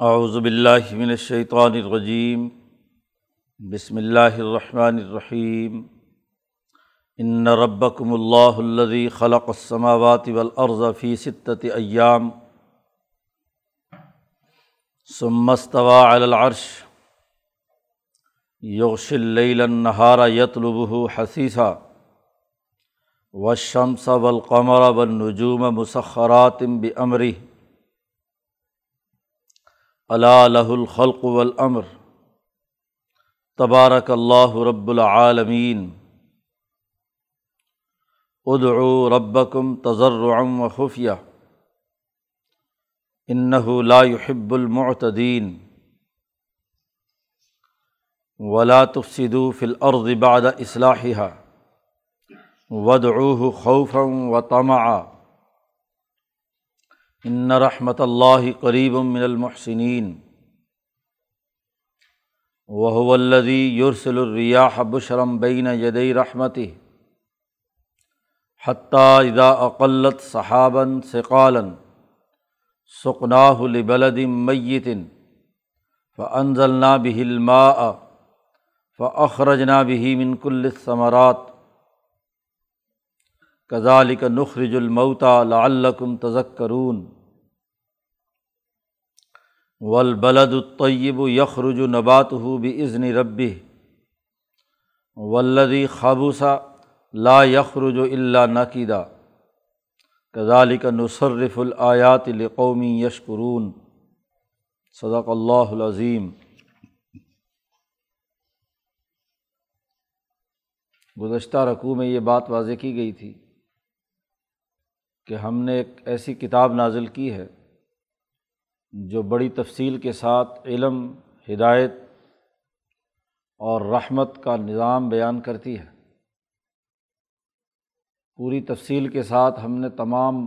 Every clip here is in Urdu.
اعوذ باللہ من الشیطان الرجیم، بسم اللہ الرحمن الرحیم، ان ربکم اللہ الذی خلق السماوات والارض فی ستۃ ایام، ثم استوى على العرش، یغشی اللیل النہار یطلبه حثیثا، والشمس والقمر والنجوم مسخرات بامرہ اللہ لہ الخلق والامر تبارک اللہ رب العالمین ادعو ربکم تضرعا و خفیہ انہ ان رحمۃ اللہ قریب من المحسنین وہ الدی یورسل الریاح بشرم بین یدئی رحمتی حتیٰ ادا اقلت صحابً ثقالن سقناہ لبلد میتن فنزلنا بہل ماء فخرجنا به من كل الثمرات کذالک نخرج المعتا لعلکم تذکرون. ولبلد الطیب یخرج نبات ہو بزن ربی ولدی خابوسا لا یخرج اللہ نقیدہ کذالک نصرف الآیات لقومی یشکرون. صدق اللہ العظیم. گزشتہ رقوع میں یہ بات واضح کی گئی تھی کہ ہم نے ایک ایسی کتاب نازل کی ہے جو بڑی تفصیل کے ساتھ علم، ہدایت اور رحمت کا نظام بیان کرتی ہے۔ پوری تفصیل کے ساتھ ہم نے تمام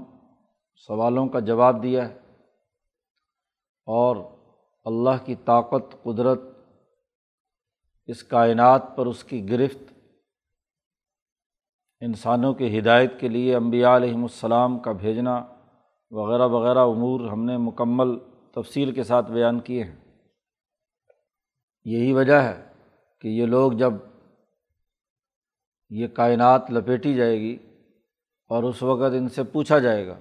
سوالوں کا جواب دیا ہے اور اللہ کی طاقت، قدرت اس کائنات پر اس کی گرفت انسانوں کی ہدایت کے لیے امبیا علیہم السلام کا بھیجنا وغیرہ وغیرہ امور ہم نے مکمل تفصیل کے ساتھ بیان کیے ہیں۔ یہی وجہ ہے کہ یہ لوگ جب یہ کائنات لپیٹی جائے گی اور اس وقت ان سے پوچھا جائے گا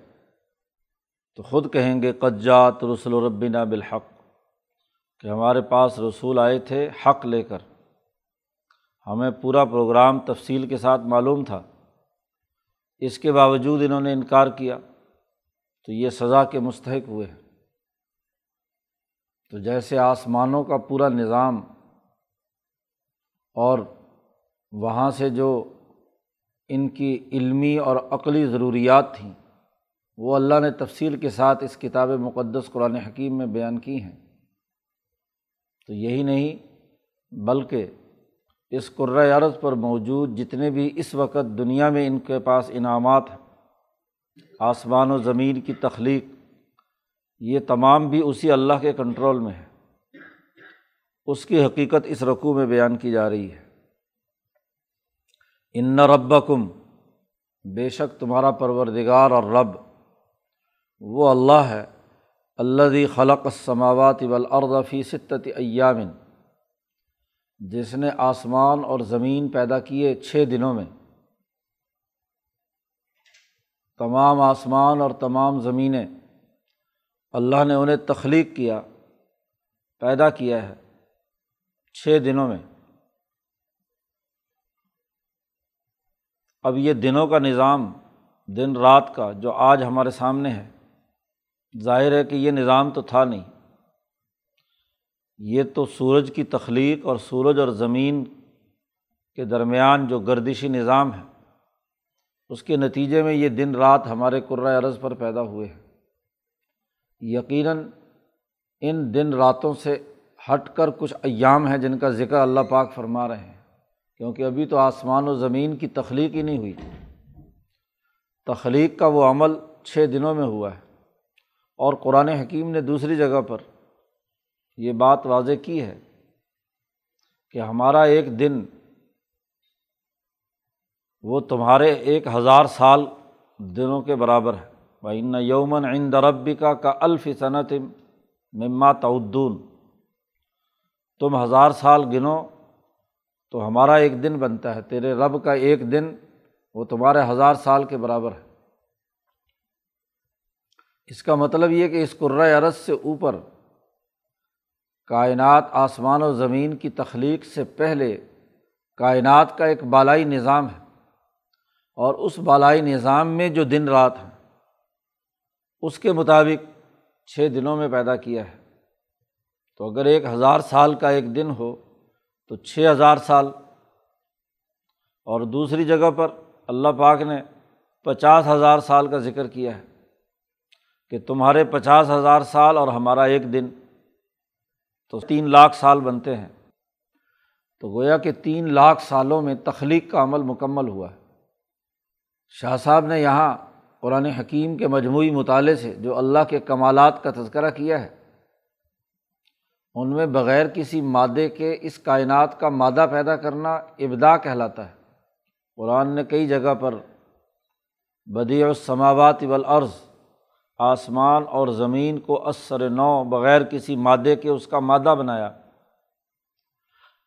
تو خود کہیں گے قجات رسول و بالحق کہ ہمارے پاس رسول آئے تھے حق لے کر۔ ہمیں پورا پروگرام تفصیل کے ساتھ معلوم تھا۔ اس کے باوجود انہوں نے انکار کیا تو یہ سزا کے مستحق ہوئے۔ ہیں تو جیسے آسمانوں کا پورا نظام اور وہاں سے جو ان کی علمی اور عقلی ضروریات تھیں، وہ اللہ نے تفصیل کے ساتھ اس کتاب مقدس قرآن حکیم میں بیان کی ہیں۔ تو یہی نہیں، بلکہ اس عرض پر موجود جتنے بھی اس وقت دنیا میں ان کے پاس انعامات ہیں، آسمان و زمین کی تخلیق، یہ تمام بھی اسی اللہ کے کنٹرول میں ہے اس کی حقیقت اس رقوع میں بیان کی جا رہی ہے۔ ان رب کم بے شک تمہارا پروردگار اور رب، وہ اللہ ہے اللہ خلق السماوات والارض فی ستت ایامن جس نے آسمان اور زمین پیدا کیے چھ دنوں میں۔ تمام آسمان اور تمام زمینیں اللہ نے انہیں تخلیق کیا، پیدا کیا ہے چھ دنوں میں۔ اب یہ دنوں کا نظام، دن رات کا جو آج ہمارے سامنے ہے، ظاہر ہے کہ یہ نظام تو تھا نہیں۔ یہ تو سورج کی تخلیق اور سورج اور زمین کے درمیان جو گردشی نظام ہے، اس کے نتیجے میں یہ دن رات ہمارے قرۂۂ عرض پر پیدا ہوئے ہیں۔ یقیناً ان دن راتوں سے ہٹ کر کچھ ایام ہیں جن کا ذکر اللہ پاک فرما رہے ہیں، کیونکہ ابھی تو آسمان و زمین کی تخلیق ہی نہیں ہوئی۔ تھی تخلیق کا وہ عمل چھ دنوں میں ہوا ہے اور قرآن حکیم نے دوسری جگہ پر یہ بات واضح کی ہے کہ ہمارا ایک دن وہ تمہارے ایک ہزار سال دنوں کے برابر ہے۔ بھائی یومن عند ربی کا کا الف صنعت مما تعدون۔ تم ہزار سال گنو تو ہمارا ایک دن بنتا ہے، تیرے رب کا ایک دن وہ تمہارے ہزار سال کے برابر ہے۔ اس کا مطلب یہ کہ اس قرۂۂ عرض سے اوپر کائنات آسمان و زمین کی تخلیق سے پہلے کائنات کا ایک بالائی نظام ہے اور اس بالائی نظام میں جو دن رات ہیں، اس کے مطابق چھ دنوں میں پیدا کیا ہے۔ تو اگر ایک ہزار سال کا ایک دن ہو، تو چھ ہزار سال۔ اور دوسری جگہ پر اللہ پاک نے پچاس ہزار سال کا ذکر کیا ہے کہ تمہارے پچاس ہزار سال اور ہمارا ایک دن تو تین لاکھ سال بنتے ہیں۔ تو گویا کہ تین لاکھ سالوں میں تخلیق کا عمل مکمل ہوا ہے۔ شاہ صاحب نے یہاں قرآن حکیم کے مجموعی مطالعے سے جو اللہ کے کمالات کا تذکرہ کیا ہے، ان میں بغیر کسی مادے کے اس کائنات کا مادہ پیدا کرنا ابدا کہلاتا ہے۔ قرآن نے کئی جگہ پر بدیع السماوات والارض آسمان اور زمین کو اثر نو بغیر کسی مادے کے اس کا مادہ بنایا۔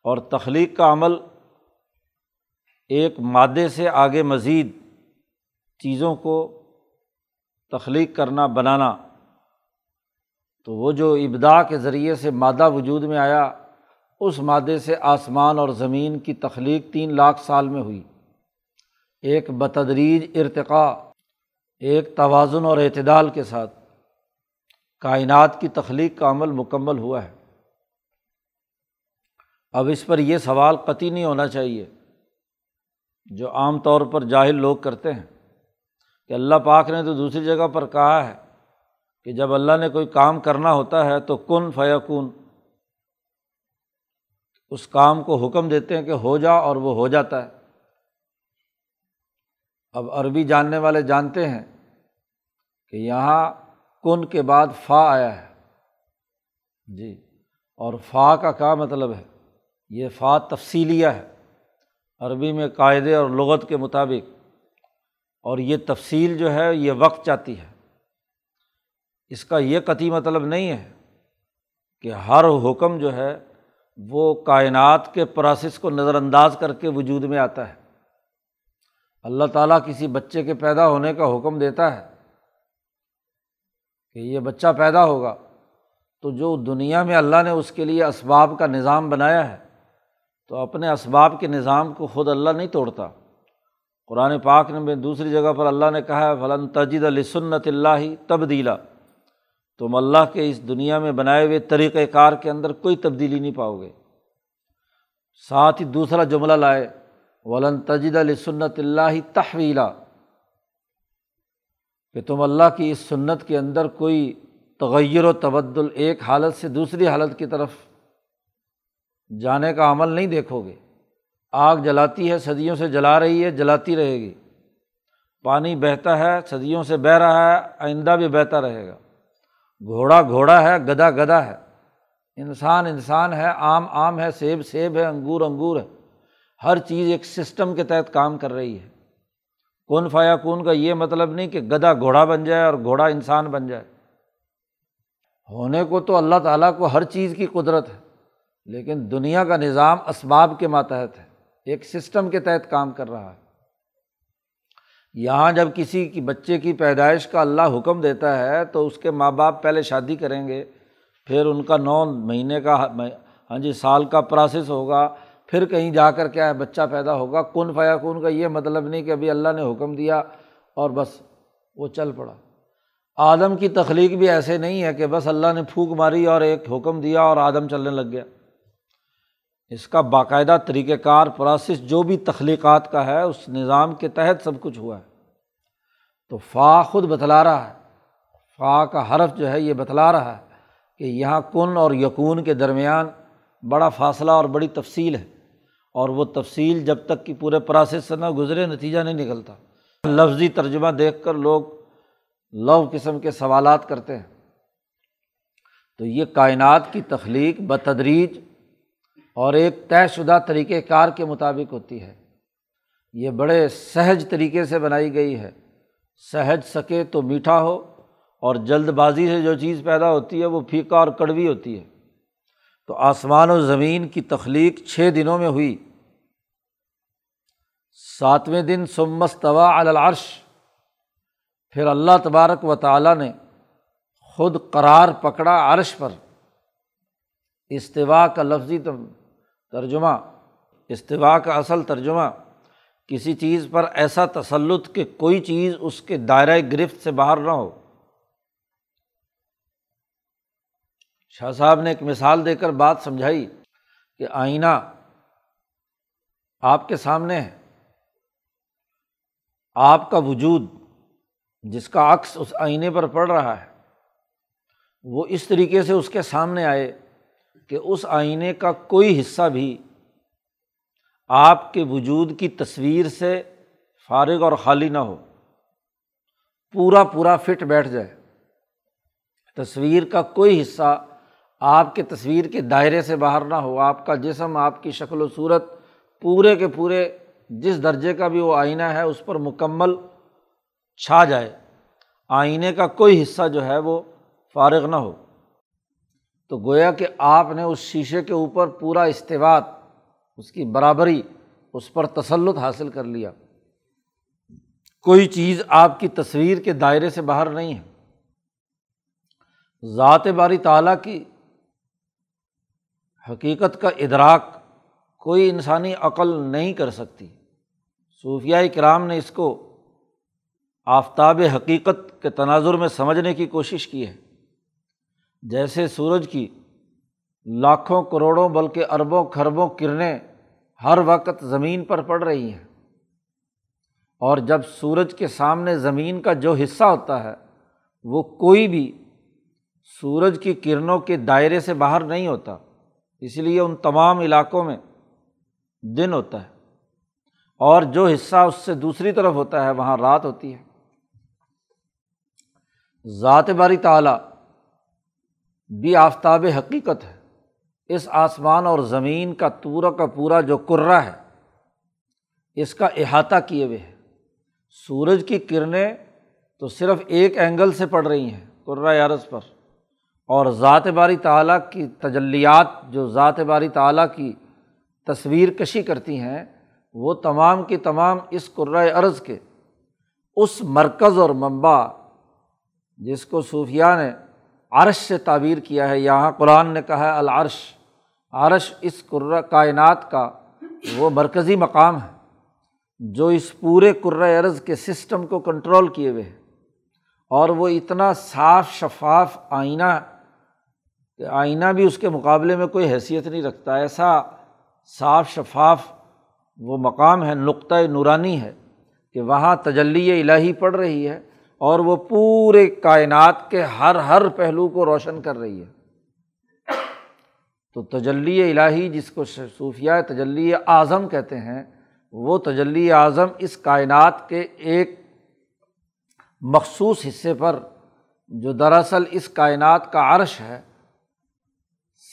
اور تخلیق کا عمل ایک مادے سے آگے مزید چیزوں کو تخلیق کرنا، بنانا۔ تو وہ جو ابدا کے ذریعے سے مادہ وجود میں آیا، اس مادے سے آسمان اور زمین کی تخلیق تین لاکھ سال میں ہوئی۔ ایک بتدریج ارتقاء۔ ایک توازن اور اعتدال کے ساتھ کائنات کی تخلیق کا عمل مکمل ہوا ہے۔ اب اس پر یہ سوال قطعی نہیں ہونا چاہیے جو عام طور پر جاہل لوگ کرتے ہیں کہ اللہ پاک نے تو دوسری جگہ پر کہا ہے کہ جب اللہ نے کوئی کام کرنا ہوتا ہے تو کن فیقون اس کام کو حکم دیتے ہیں کہ ہو جا اور وہ ہو جاتا ہے۔ اب عربی جاننے والے جانتے ہیں کہ یہاں کن کے بعد فا آیا ہے۔ جی اور فا کا کیا مطلب ہے؟ یہ فا تفصیلیہ ہے۔ عربی میں قاعدے اور لغت کے مطابق۔ اور یہ تفصیل جو ہے، یہ وقت چاہتی ہے۔ اس کا یہ قطعی مطلب نہیں ہے کہ ہر حکم جو ہے، وہ کائنات کے پروسیس کو نظر انداز کر کے وجود میں آتا ہے۔ اللہ تعالیٰ کسی بچے کے پیدا ہونے کا حکم دیتا ہے کہ یہ بچہ پیدا ہوگا، تو جو دنیا میں اللہ نے اس کے لیے اسباب کا نظام بنایا ہے، تو اپنے اسباب کے نظام کو خود اللہ نہیں توڑتا۔ قرآن پاک نے دوسری جگہ پر اللہ نے کہا ہے فلاں تجد السنت اللہ تبدیلا تم اللہ کے اس دنیا میں بنائے ہوئے طریقۂ کار کے اندر کوئی تبدیلی نہیں پاؤ گے۔ ساتھ ہی دوسرا جملہ لائے ولن تجد السنت اللہ تحویلا۔ کہ تم اللہ کی اس سنت کے اندر کوئی تغیر و تبدل ایک حالت سے دوسری حالت کی طرف جانے کا عمل نہیں دیکھو گے۔ آگ جلاتی ہے، صدیوں سے جلا رہی ہے، جلاتی رہے گی۔ پانی بہتا ہے، صدیوں سے بہہ رہا ہے، آئندہ بھی بہتا رہے گا۔ گھوڑا گھوڑا ہے گدا گدا ہے۔ انسان انسان ہے آم آم ہے، سیب سیب ہے، انگور انگور ہے۔ ہر چیز ایک سسٹم کے تحت کام کر رہی ہے۔ کون فایا کون کا یہ مطلب نہیں کہ گدا گھوڑا بن جائے اور گھوڑا انسان بن جائے۔ ہونے کو تو اللہ تعالیٰ کو ہر چیز کی قدرت ہے، لیکن دنیا کا نظام اسباب کے ماتحت ہے۔ ایک سسٹم کے تحت کام کر رہا ہے۔ یہاں جب کسی کی بچے کی پیدائش کا اللہ حکم دیتا ہے تو اس کے ماں باپ پہلے شادی کریں گے، پھر ان کا نو مہینے کا ہاں جی سال کا پروسیس ہوگا۔ پھر کہیں جا کر کیا ہے، بچہ پیدا ہوگا، کن فیا کن کا یہ مطلب نہیں کہ ابھی اللہ نے حکم دیا اور بس وہ چل پڑا۔ آدم کی تخلیق بھی ایسے نہیں ہے کہ بس اللہ نے پھونک ماری اور ایک حکم دیا اور آدم چلنے لگ گیا۔ اس کا باقاعدہ طریقۂ کار پروسیس جو بھی تخلیقات کا ہے، اس نظام کے تحت سب کچھ ہوا ہے۔ تو فا خود بتلا رہا ہے۔ فا کا حرف جو ہے، یہ بتلا رہا ہے کہ یہاں کن اور یقون کے درمیان بڑا فاصلہ اور بڑی تفصیل ہے۔ اور وہ تفصیل جب تک کہ پورے پروسیس سے نہ گزرے، نتیجہ نہیں نکلتا۔ لفظی ترجمہ دیکھ کر لوگ لو قسم کے سوالات کرتے ہیں۔ تو یہ کائنات کی تخلیق بتدریج اور ایک طے شدہ طریقۂ کار کے مطابق ہوتی ہے۔ یہ بڑے سہج طریقے سے بنائی گئی ہے۔ سہج سکے تو میٹھا ہو اور جلد بازی سے جو چیز پیدا ہوتی ہے وہ پھیکا اور کڑوی ہوتی ہے۔ تو آسمان و زمین کی تخلیق چھ دنوں میں ہوئی۔ ساتویں دن سمستوا العرش۔ پھر اللہ تبارک و تعالیٰ نے خود قرار پکڑا عرش پر۔ استوا کا لفظی ترجمہ استوا کا اصل ترجمہ۔ کسی چیز پر ایسا تسلط کہ کوئی چیز اس کے دائرۂ گرفت سے باہر نہ ہو۔ شاہ صاحب نے ایک مثال دے کر بات سمجھائی کہ آئینہ آپ کے سامنے ہے۔ آپ کا وجود جس کا عکس اس آئینے پر پڑ رہا ہے، وہ اس طریقے سے اس کے سامنے آئے کہ اس آئینے کا کوئی حصہ بھی آپ کے وجود کی تصویر سے فارغ اور خالی نہ ہو۔ پورا پورا فٹ بیٹھ جائے۔ تصویر کا کوئی حصہ آپ کے تصویر کے دائرے سے باہر نہ ہو، آپ کا جسم، آپ کی شکل و صورت پورے کے پورے جس درجے کا بھی وہ آئینہ ہے، اس پر مکمل چھا جائے۔ آئینے کا کوئی حصہ جو ہے وہ فارغ نہ ہو۔ تو گویا کہ آپ نے اس شیشے کے اوپر پورا استواد اس کی برابری، اس پر تسلط حاصل کر لیا۔ کوئی چیز آپ کی تصویر کے دائرے سے باہر نہیں ہے۔ ذات باری تعالیٰ کی حقیقت کا ادراک کوئی انسانی عقل نہیں کر سکتی۔ صوفیہ کرام نے اس کو آفتاب حقیقت کے تناظر میں سمجھنے کی کوشش کی ہے۔ جیسے سورج کی لاکھوں کروڑوں بلکہ اربوں کھربوں کرنیں ہر وقت زمین پر پڑ رہی ہیں۔ اور جب سورج کے سامنے زمین کا جو حصہ ہوتا ہے، وہ کوئی بھی سورج کی کرنوں کے دائرے سے باہر نہیں ہوتا۔ اس لیے ان تمام علاقوں میں دن ہوتا ہے اور جو حصہ اس سے دوسری طرف ہوتا ہے، وہاں رات ہوتی ہے۔ ذات باری تعلیٰ بھی آفتاب حقیقت ہے۔ اس آسمان اور زمین کا پورا کا پورا جو کرا ہے، اس کا احاطہ کیے ہوئے ہے۔ سورج کی کرنیں تو صرف ایک اینگل سے پڑ رہی ہیں کرا یارس پر۔ اور ذات باری تعلیٰ کی تجلیات جو ذات باری تعلیٰ کی تصویر کشی کرتی ہیں، وہ تمام کی تمام اس کرائے عرض کے اس مرکز اور منبع جس کو صوفیہ نے عرش سے تعبیر کیا ہے، یہاں قرآن نے کہا ہے، العرش۔ عرش اس کائنات کا وہ مرکزی مقام ہے جو اس پورے عرض کے سسٹم کو کنٹرول کیے ہوئے ہے اور وہ اتنا صاف شفاف آئینہ کہ آئینہ بھی اس کے مقابلے میں کوئی حیثیت نہیں رکھتا، ایسا صاف شفاف وہ مقام ہے، نقطۂ نورانی ہے کہ وہاں تجلی الہی پڑ رہی ہے اور وہ پورے کائنات کے ہر ہر پہلو کو روشن کر رہی ہے۔ تو تجلی الہی جس کو صوفیہ تجلی اعظم کہتے ہیں، وہ تجلی اعظم اس کائنات کے ایک مخصوص حصے پر جو دراصل اس کائنات کا عرش ہے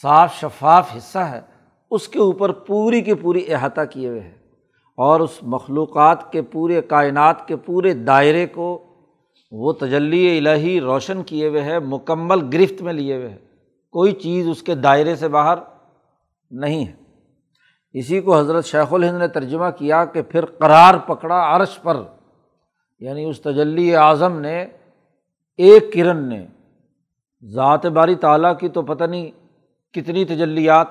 صاف شفاف حصہ ہے، اس کے اوپر پوری کی پوری احاطہ کیے ہوئے ہے اور اس مخلوقات کے پورے کائنات کے پورے دائرے کو وہ تجلی الہی روشن کیے ہوئے ہے مکمل گرفت میں لیے ہوئے ہے کوئی چیز اس کے دائرے سے باہر نہیں ہے۔ اسی کو حضرت شیخ الہند نے ترجمہ کیا کہ پھر قرار پکڑا عرش پر۔ یعنی اس تجلی اعظم نے، ایک کرن نے۔ ذات باری تعالیٰ کی تو پتہ نہیں کتنی تجلیات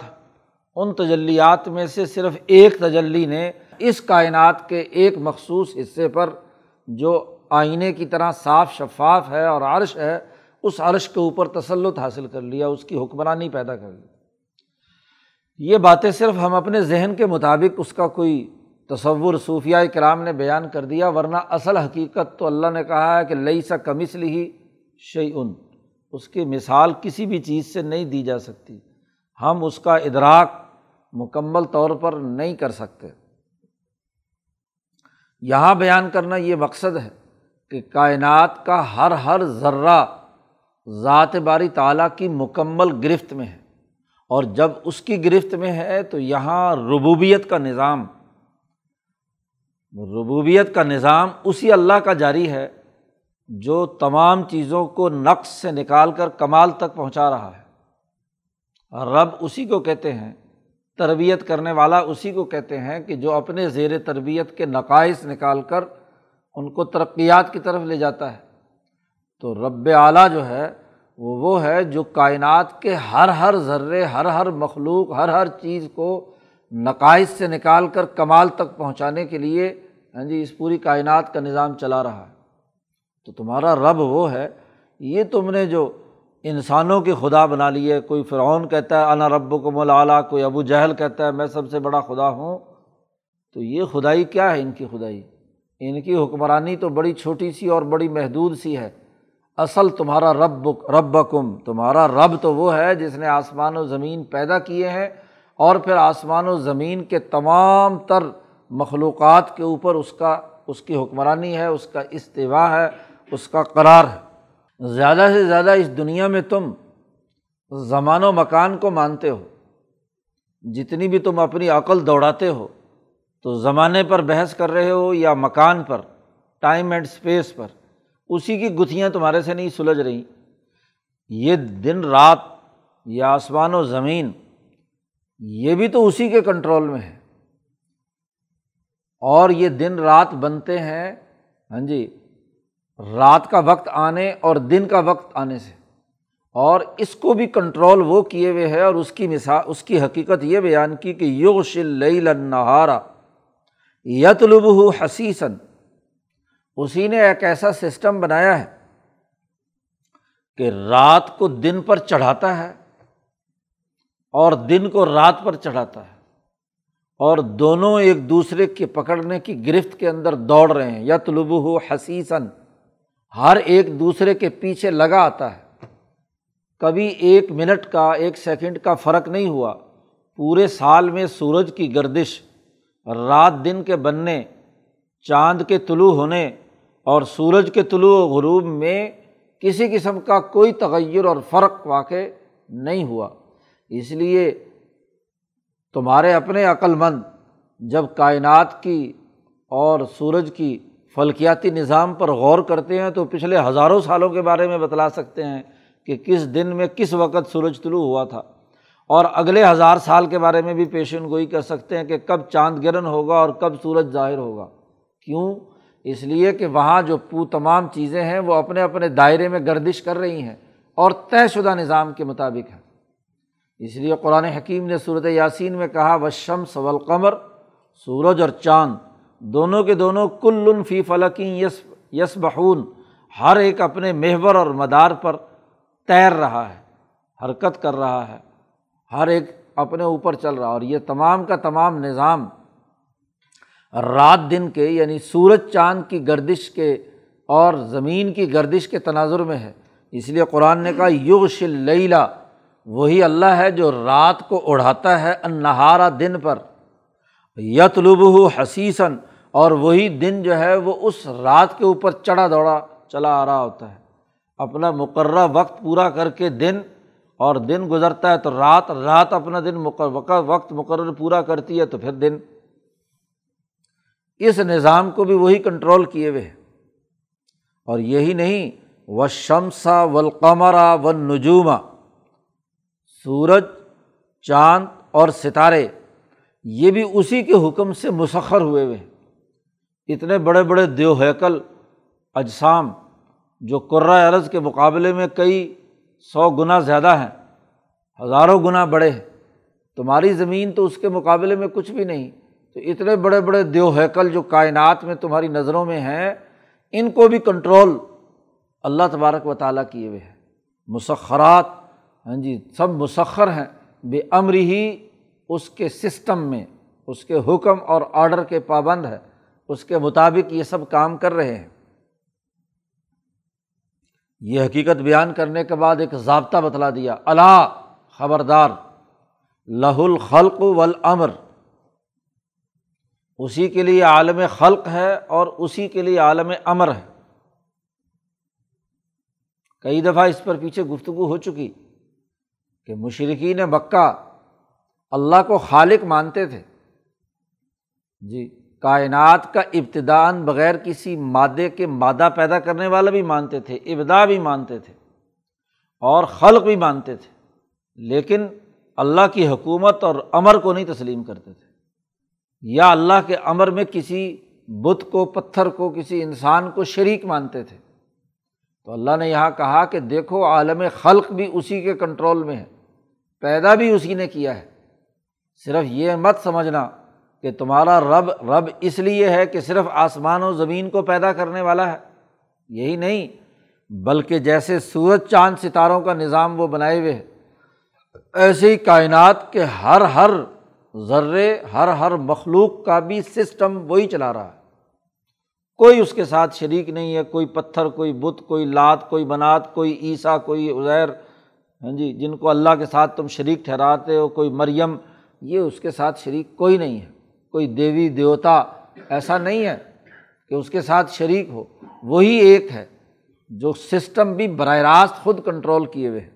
ان تجلیات میں سے صرف ایک تجلی نے اس کائنات کے ایک مخصوص حصے پر جو آئینے کی طرح صاف شفاف ہے اور عرش ہے، اس عرش کے اوپر تسلط حاصل کر لیا، اس کی حکمرانی پیدا کر لی۔ یہ باتیں صرف ہم اپنے ذہن کے مطابق اس کا کوئی تصور صوفیہ کرام نے بیان کر دیا، ورنہ اصل حقیقت تو اللہ نے کہا ہے کہ لئی سا کمسل ہی شعی ان اس کی مثال کسی بھی چیز سے نہیں دی جا سکتی۔ ہم اس کا ادراک مکمل طور پر نہیں کر سکتے۔ یہاں بیان کرنا یہ مقصد ہے کہ کائنات کا ہر ہر ذرہ ذات باری تعالیٰ کی مکمل گرفت میں ہے۔ اور جب اس کی گرفت میں ہے تو یہاں ربوبیت کا نظام، ربوبیت کا نظام اسی اللہ کا جاری ہے جو تمام چیزوں کو نقص سے نکال کر کمال تک پہنچا رہا ہے۔ رب اسی کو کہتے ہیں، تربیت کرنے والا اسی کو کہتے ہیں کہ جو اپنے زیر تربیت کے نقائص نکال کر ان کو ترقیات کی طرف لے جاتا ہے۔ تو رب اعلیٰ جو ہے، وہ وہ ہے جو کائنات کے ہر ہر ذرے، ہر ہر مخلوق، ہر ہر چیز کو نقائص سے نکال کر کمال تک پہنچانے کے لیے ہاں جی اس پوری کائنات کا نظام چلا رہا ہے۔ تو تمہارا رب وہ ہے، یہ تم نے جو انسانوں کے خدا بنا لیے کوئی فرعون کہتا ہے، انا رب کو ملا کوئی ابو جہل کہتا ہے، میں سب سے بڑا خدا ہوں تو یہ خدائی کیا ہے ان کی خدائی؟ ان کی حکمرانی تو بڑی چھوٹی سی اور بڑی محدود سی ہے۔ اصل تمہارا رب رب کم تمہارا رب تو وہ ہے جس نے آسمان و زمین پیدا کیے ہیں اور پھر آسمان و زمین کے تمام تر مخلوقات کے اوپر اس کا اس کی حکمرانی ہے، اس کا استوا ہے، اس کا قرار ہے۔ زیادہ سے زیادہ اس دنیا میں تم زمان و مکان کو مانتے ہو۔ جتنی بھی تم اپنی عقل دوڑاتے ہو، تو زمانے پر بحث کر رہے ہو یا مکان پر ٹائم اینڈ اسپیس پر، اسی کی گتھیاں تمہارے سے نہیں سلجھ رہی۔ یہ دن رات یا آسمان و زمین، یہ بھی تو اسی کے کنٹرول میں ہے۔ اور یہ دن رات بنتے ہیں۔ ہاں جی رات کا وقت آنے اور دن کا وقت آنے سے۔ اور اس کو بھی کنٹرول وہ کیے ہوئے ہے اور اس کی مثال، اس کی حقیقت یہ بیان کی کہ یوگ شل نہارا یتلب حسیسن اسی نے ایک ایسا سسٹم بنایا ہے کہ رات کو دن پر چڑھاتا ہے اور دن کو رات پر چڑھاتا ہے۔ اور دونوں ایک دوسرے کے پکڑنے کی گرفت کے اندر دوڑ رہے ہیں۔ یا طلب ہو حسیسن ہر ایک دوسرے کے پیچھے لگا آتا ہے۔ کبھی ایک منٹ کا، ایک سیکنڈ کا فرق نہیں ہوا۔ پورے سال میں سورج کی گردش، رات دن کے بننے، چاند کے طلوع ہونے اور سورج کے طلوع و غروب میں کسی قسم کا کوئی تغیر اور فرق واقع نہیں ہوا۔ اس لیے تمہارے اپنے عقل مند، جب کائنات کی اور سورج کی فلکیاتی نظام پر غور کرتے ہیں تو پچھلے ہزاروں سالوں کے بارے میں بتلا سکتے ہیں کہ کس دن میں کس وقت سورج طلوع ہوا تھا۔ اور اگلے ہزار سال کے بارے میں بھی پیشن گوئی کر سکتے ہیں کہ کب چاند گرہن ہوگا اور کب سورج ظاہر ہوگا۔ کیوں؟ اس لیے کہ وہاں جو پو تمام چیزیں ہیں وہ اپنے اپنے دائرے میں گردش کر رہی ہیں اور طے شدہ نظام کے مطابق ہے اس لیے قرآن حکیم نے صورت یاسین میں کہا و شمس والقمر، سورج اور چاند دونوں کے دونوں کل فی فلقی یس یس بہون ہر ایک اپنے محور اور مدار پر تیر رہا ہے، حرکت کر رہا ہے، ہر ایک اپنے اوپر چل رہا اور یہ تمام کا تمام نظام رات دن کے یعنی سورج چاند کی گردش کے اور زمین کی گردش کے تناظر میں ہے۔ اس لیے قرآن نے کہا یوگ شلیلا وہی اللہ ہے جو رات کو اڑھاتا ہے انہارا دن پر۔ یتلب ہو حسیثاً اور وہی دن جو ہے وہ اس رات کے اوپر چڑھا دوڑا، چلا آ رہا ہوتا ہے۔ اپنا مقررہ وقت پورا کر کے دن، اور دن گزرتا ہے تو رات رات اپنا دن مقرر، وقت مقرر پورا کرتی ہے تو پھر دن۔ اس نظام کو بھی وہی کنٹرول کیے ہوئے اور یہی نہیں و شمسا ولقمرا و نجوما سورج، چاند اور ستارے یہ بھی اسی کے حکم سے مسخر ہوئے ہوئے ہیں۔ اتنے بڑے بڑے دیو ہیکل، اجسام، جو قرۂۂ عرض کے مقابلے میں کئی سو گنا زیادہ ہیں، ہزاروں گنا بڑے ہیں۔ تمہاری زمین تو اس کے مقابلے میں کچھ بھی نہیں۔ تو اتنے بڑے بڑے دیو ہیکل جو کائنات میں تمہاری نظروں میں ہیں، ان کو بھی کنٹرول اللہ تبارک و تعالیٰ کیے ہوئے ہیں۔ مسخرات ہاں جی سب مسخر ہیں۔ بے امر ہی اس کے سسٹم میں، اس کے حکم اور آڈر کے پابند ہے، اس کے مطابق یہ سب کام کر رہے ہیں۔ یہ حقیقت بیان کرنے کے بعد ایک ضابطہ بتلا دیا۔ اللہ خبردار لہ الخلق ولامر اسی کے لیے عالم خلق ہے اور اسی کے لیے عالم امر ہے۔ کئی دفعہ اس پر پیچھے گفتگو ہو چکی کہ مشرقین مکہ اللہ کو خالق مانتے تھے۔ جی کائنات کا ابتدان بغیر کسی مادے کے مادہ پیدا کرنے والا بھی مانتے تھے ابدا بھی مانتے تھے اور خلق بھی مانتے تھے، لیکن اللہ کی حکومت اور امر کو نہیں تسلیم کرتے تھے۔ یا اللہ کے امر میں کسی بت کو، پتھر کو، کسی انسان کو شریک مانتے تھے۔ تو اللہ نے یہاں کہا کہ دیکھو، عالم خلق بھی اسی کے کنٹرول میں ہے، پیدا بھی اسی نے کیا ہے۔ صرف یہ مت سمجھنا کہ تمہارا رب رب اس لیے ہے کہ صرف آسمان و زمین کو پیدا کرنے والا ہے۔ یہی نہیں، بلکہ جیسے سورج چاند ستاروں کا نظام وہ بنائے ہوئے ہے ایسے ہی کائنات کے ہر ہر ذرے، ہر ہر مخلوق کا بھی سسٹم وہی چلا رہا ہے۔ کوئی اس کے ساتھ شریک نہیں ہے، کوئی پتھر، کوئی بت، کوئی لات، کوئی بنات، کوئی عیسیٰ، کوئی ازیر ہاں جی جن کو اللہ کے ساتھ تم شریک ٹھہراتے ہو، کوئی مریم یہ اس کے ساتھ شریک کوئی نہیں ہے۔ کوئی دیوی، دیوتا ایسا نہیں ہے کہ اس کے ساتھ شریک ہو۔ وہی ایک ہے جو سسٹم بھی براہ راست خود کنٹرول کیے ہوئے ہیں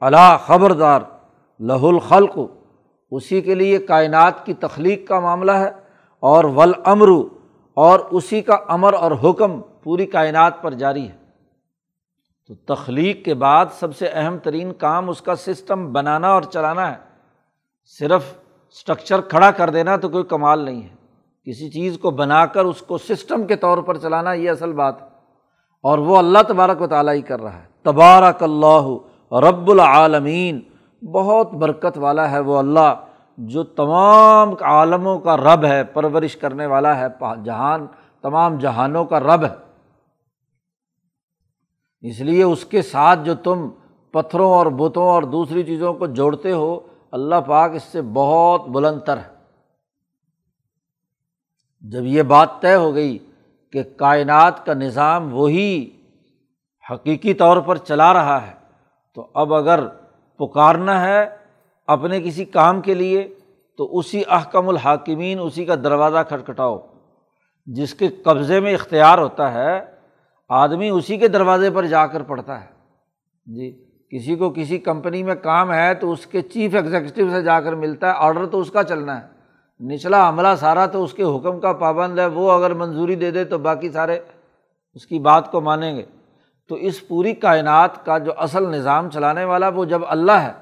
اللہ خبردار لہ الخلق، اسی کے لیے کائنات کی تخلیق کا معاملہ ہے اور ولامرو اور اسی کا امر اور حکم پوری کائنات پر جاری ہے۔ تو تخلیق کے بعد سب سے اہم ترین کام اس کا سسٹم بنانا اور چلانا ہے۔ صرف اسٹرکچر کھڑا کر دینا تو کوئی کمال نہیں ہے۔ کسی چیز کو بنا کر اس کو سسٹم کے طور پر چلانا یہ اصل بات ہے۔ اور وہ اللہ تبارک و تعالیٰ ہی کر رہا ہے۔ تبارک اللہ رب العالمین۔ بہت برکت والا ہے وہ اللہ جو تمام عالموں کا رب ہے، پرورش کرنے والا ہے جہان، تمام جہانوں کا رب ہے۔ اس لیے اس کے ساتھ جو تم پتھروں اور بتوں اور دوسری چیزوں کو جوڑتے ہو اللہ پاک اس سے بہت بلند تر ہے۔ جب یہ بات طے ہو گئی کہ کائنات کا نظام وہی حقیقی طور پر چلا رہا ہے، تو اب اگر پکارنا ہے اپنے کسی کام کے لیے، تو اسی احکم الحاکمین اسی کا دروازہ کھٹکھٹاؤ۔ جس کے قبضے میں اختیار ہوتا ہے، آدمی اسی کے دروازے پر جا کر پڑھتا ہے۔ جی کسی کو کسی کمپنی میں کام ہے تو اس کے چیف ایگزیکٹو سے جا کر ملتا ہے آڈر تو اس کا چلنا ہے۔ نچلا عملہ سارا تو اس کے حکم کا پابند ہے، وہ اگر منظوری دے دے تو باقی سارے اس کی بات کو مانیں گے۔ تو اس پوری کائنات کا جو اصل نظام چلانے والا وہ جب اللہ ہے،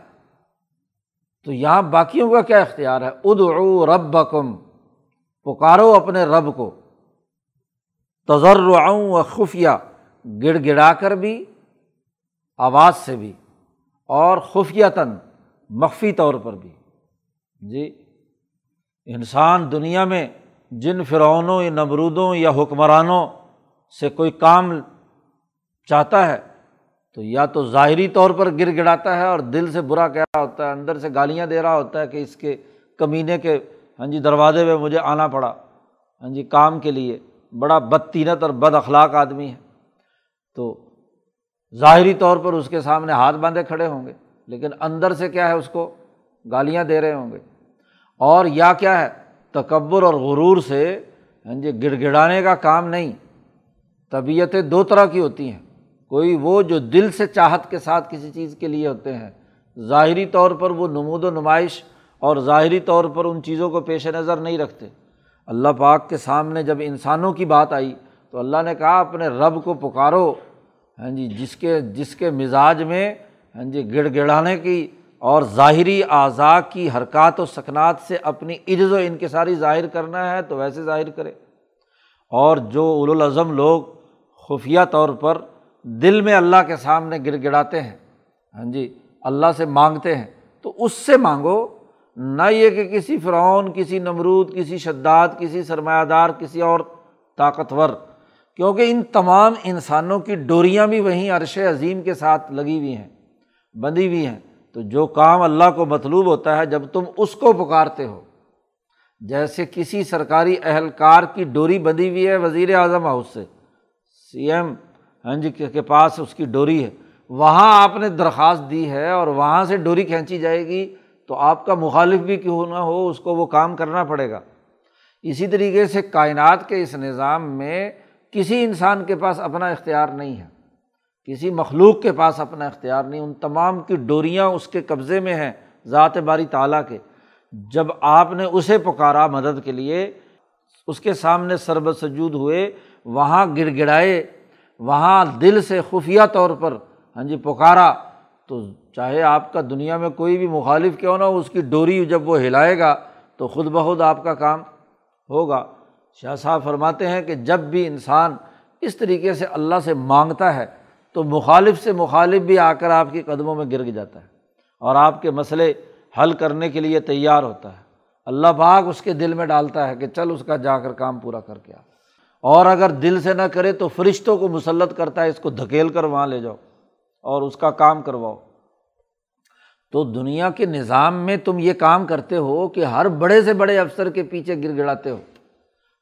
تو یہاں باقیوں کا کیا اختیار ہے؟ ادعو رب بکم پکارو اپنے رب کو۔ تجر و خفیہ، گڑ گڑا کر بھی آواز سے بھی اور خفیتاً مخفی طور پر بھی۔ جی انسان دنیا میں جن فرعونوں، یا نمرودوں، یا حکمرانوں سے کوئی کام چاہتا ہے، تو یا تو ظاہری طور پر گر گڑاتا ہے اور دل سے برا کہہ رہا ہوتا ہے، اندر سے گالیاں دے رہا ہوتا ہے کہ اس کے کمینے کے ہاں جی دروازے میں مجھے آنا پڑا۔ ہاں جی کام کے لیے بڑا بدتینت اور بد اخلاق آدمی ہے۔ تو ظاہری طور پر اس کے سامنے ہاتھ باندھے کھڑے ہوں گے، لیکن اندر سے کیا ہے اس کو؟ گالیاں دے رہے ہوں گے۔ اور یا کیا ہے؟ تکبر اور غرور سے ہاں جی گڑ گڑانے کا کام نہیں۔ طبیعتیں دو طرح کی ہوتی ہیں۔ کوئی وہ جو دل سے چاہت کے ساتھ کسی چیز کے لیے ہوتے ہیں۔ ظاہری طور پر وہ نمود و نمائش اور ظاہری طور پر ان چیزوں کو پیش نظر نہیں رکھتے۔ اللہ پاک کے سامنے جب انسانوں کی بات آئی تو اللہ نے کہا، اپنے رب کو پکارو۔ ہاں جی جس کے جس کے مزاج میں ہاں جی گڑ گڑانے کی اور ظاہری اعضاء کی حرکات و سکنات سے اپنی عجز و انکساری ظاہر کرنا ہے تو ویسے ظاہر کرے۔ اور جو الاظم لوگ خفیہ طور پر دل میں اللہ کے سامنے گڑ گڑاتے ہیں ہاں جی اللہ سے مانگتے ہیں، تو اس سے مانگو، نہ یہ کہ کسی فرعون، کسی نمرود، کسی شداد، کسی سرمایہ دار، کسی اور طاقتور۔ کیونکہ ان تمام انسانوں کی ڈوریاں بھی وہیں عرش عظیم کے ساتھ لگی ہوئی ہیں، بندھی ہوئی ہیں۔ تو جو کام اللہ کو مطلوب ہوتا ہے، جب تم اس کو پکارتے ہو۔ جیسے کسی سرکاری اہلکار کی ڈوری بندھی ہوئی ہے وزیر اعظم ہاؤس سے، سی ایم ہاں جی کے پاس اس کی ڈوری ہے۔ وہاں آپ نے درخواست دی ہے اور وہاں سے ڈوری کھینچی جائے گی، تو آپ کا مخالف بھی کیوں نہ ہو، اس کو وہ کام کرنا پڑے گا۔ اسی طریقے سے کائنات کے اس نظام میں کسی انسان کے پاس اپنا اختیار نہیں ہے، کسی مخلوق کے پاس اپنا اختیار نہیں، ان تمام کی ڈوریاں اس کے قبضے میں ہیں ذات باری تعالیٰ کے۔ جب آپ نے اسے پکارا مدد کے لیے، اس کے سامنے سربت سجود ہوئے، وہاں گڑ گڑائے وہاں دل سے خفیہ طور پر ہاں جی پکارا، تو چاہے آپ کا دنیا میں کوئی بھی مخالف کیوں نہ ہو، اس کی ڈوری جب وہ ہلائے گا، تو خود بخود آپ کا کام ہوگا۔ شاہ صاحب فرماتے ہیں کہ جب بھی انسان اس طریقے سے اللہ سے مانگتا ہے تو مخالف سے مخالف بھی آ کر آپ کے قدموں میں گر جاتا ہے اور آپ کے مسئلے حل کرنے کے لیے تیار ہوتا ہے۔ اللہ پاک اس کے دل میں ڈالتا ہے کہ چل اس کا جا کر کام پورا کر کے آ۔ اور اگر دل سے نہ کرے تو فرشتوں کو مسلط کرتا ہے، اس کو دھکیل کر وہاں لے جاؤ اور اس کا کام کرواؤ۔ تو دنیا کے نظام میں تم یہ کام کرتے ہو کہ ہر بڑے سے بڑے افسر کے پیچھے گر گڑاتے ہو۔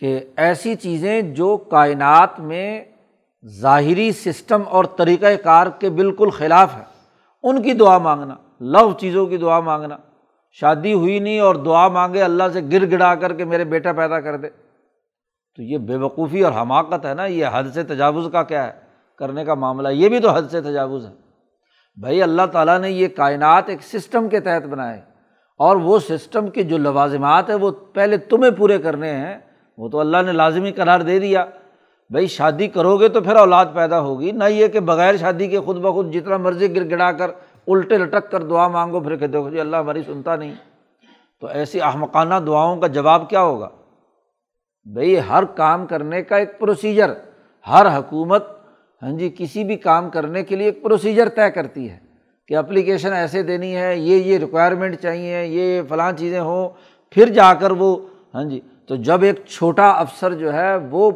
کہ ایسی چیزیں جو کائنات میں ظاہری سسٹم اور طریقۂ کار کے بالکل خلاف ہے ان کی دعا مانگنا، لو چیزوں کی دعا مانگنا۔ شادی ہوئی نہیں اور دعا مانگے، اللہ سے گر گڑا کر کے میرے بیٹا پیدا کر دے۔ تو یہ بے وقوفی اور حماقت ہے نا، یہ حد سے تجاوز کا کیا ہے؟ کرنے کا معاملہ۔ یہ بھی تو حد سے تجاوز ہے۔ بھائی، اللہ تعالیٰ نے یہ کائنات ایک سسٹم کے تحت بنائے۔ اور وہ سسٹم کے جو لوازمات ہیں، وہ پہلے تمہیں پورے کرنے ہیں۔ وہ تو اللہ نے لازمی قرار دے دیا۔ بھائی شادی کرو گے تو پھر اولاد پیدا ہوگی، نہ یہ کہ بغیر شادی کے خود بخود جتنا مرضی گر گڑا کر الٹے لٹک کر دعا مانگو، پھر کہ دیکھو جی اللہ ہماری سنتا نہیں۔ تو ایسی احمقانہ دعاؤں کا جواب کیا ہوگا؟ بھائی ہر کام کرنے کا ایک پروسیجر ہر حکومت ہاں جی کسی بھی کام کرنے کے لیے ایک پروسیجر طے کرتی ہے کہ اپلیکیشن ایسے دینی ہے، یہ یہ ریکوائرمنٹ چاہیے، یہ فلاں چیزیں ہوں۔ پھر جا کر وہ ہاں جی تو جب ایک چھوٹا افسر جو ہے وہ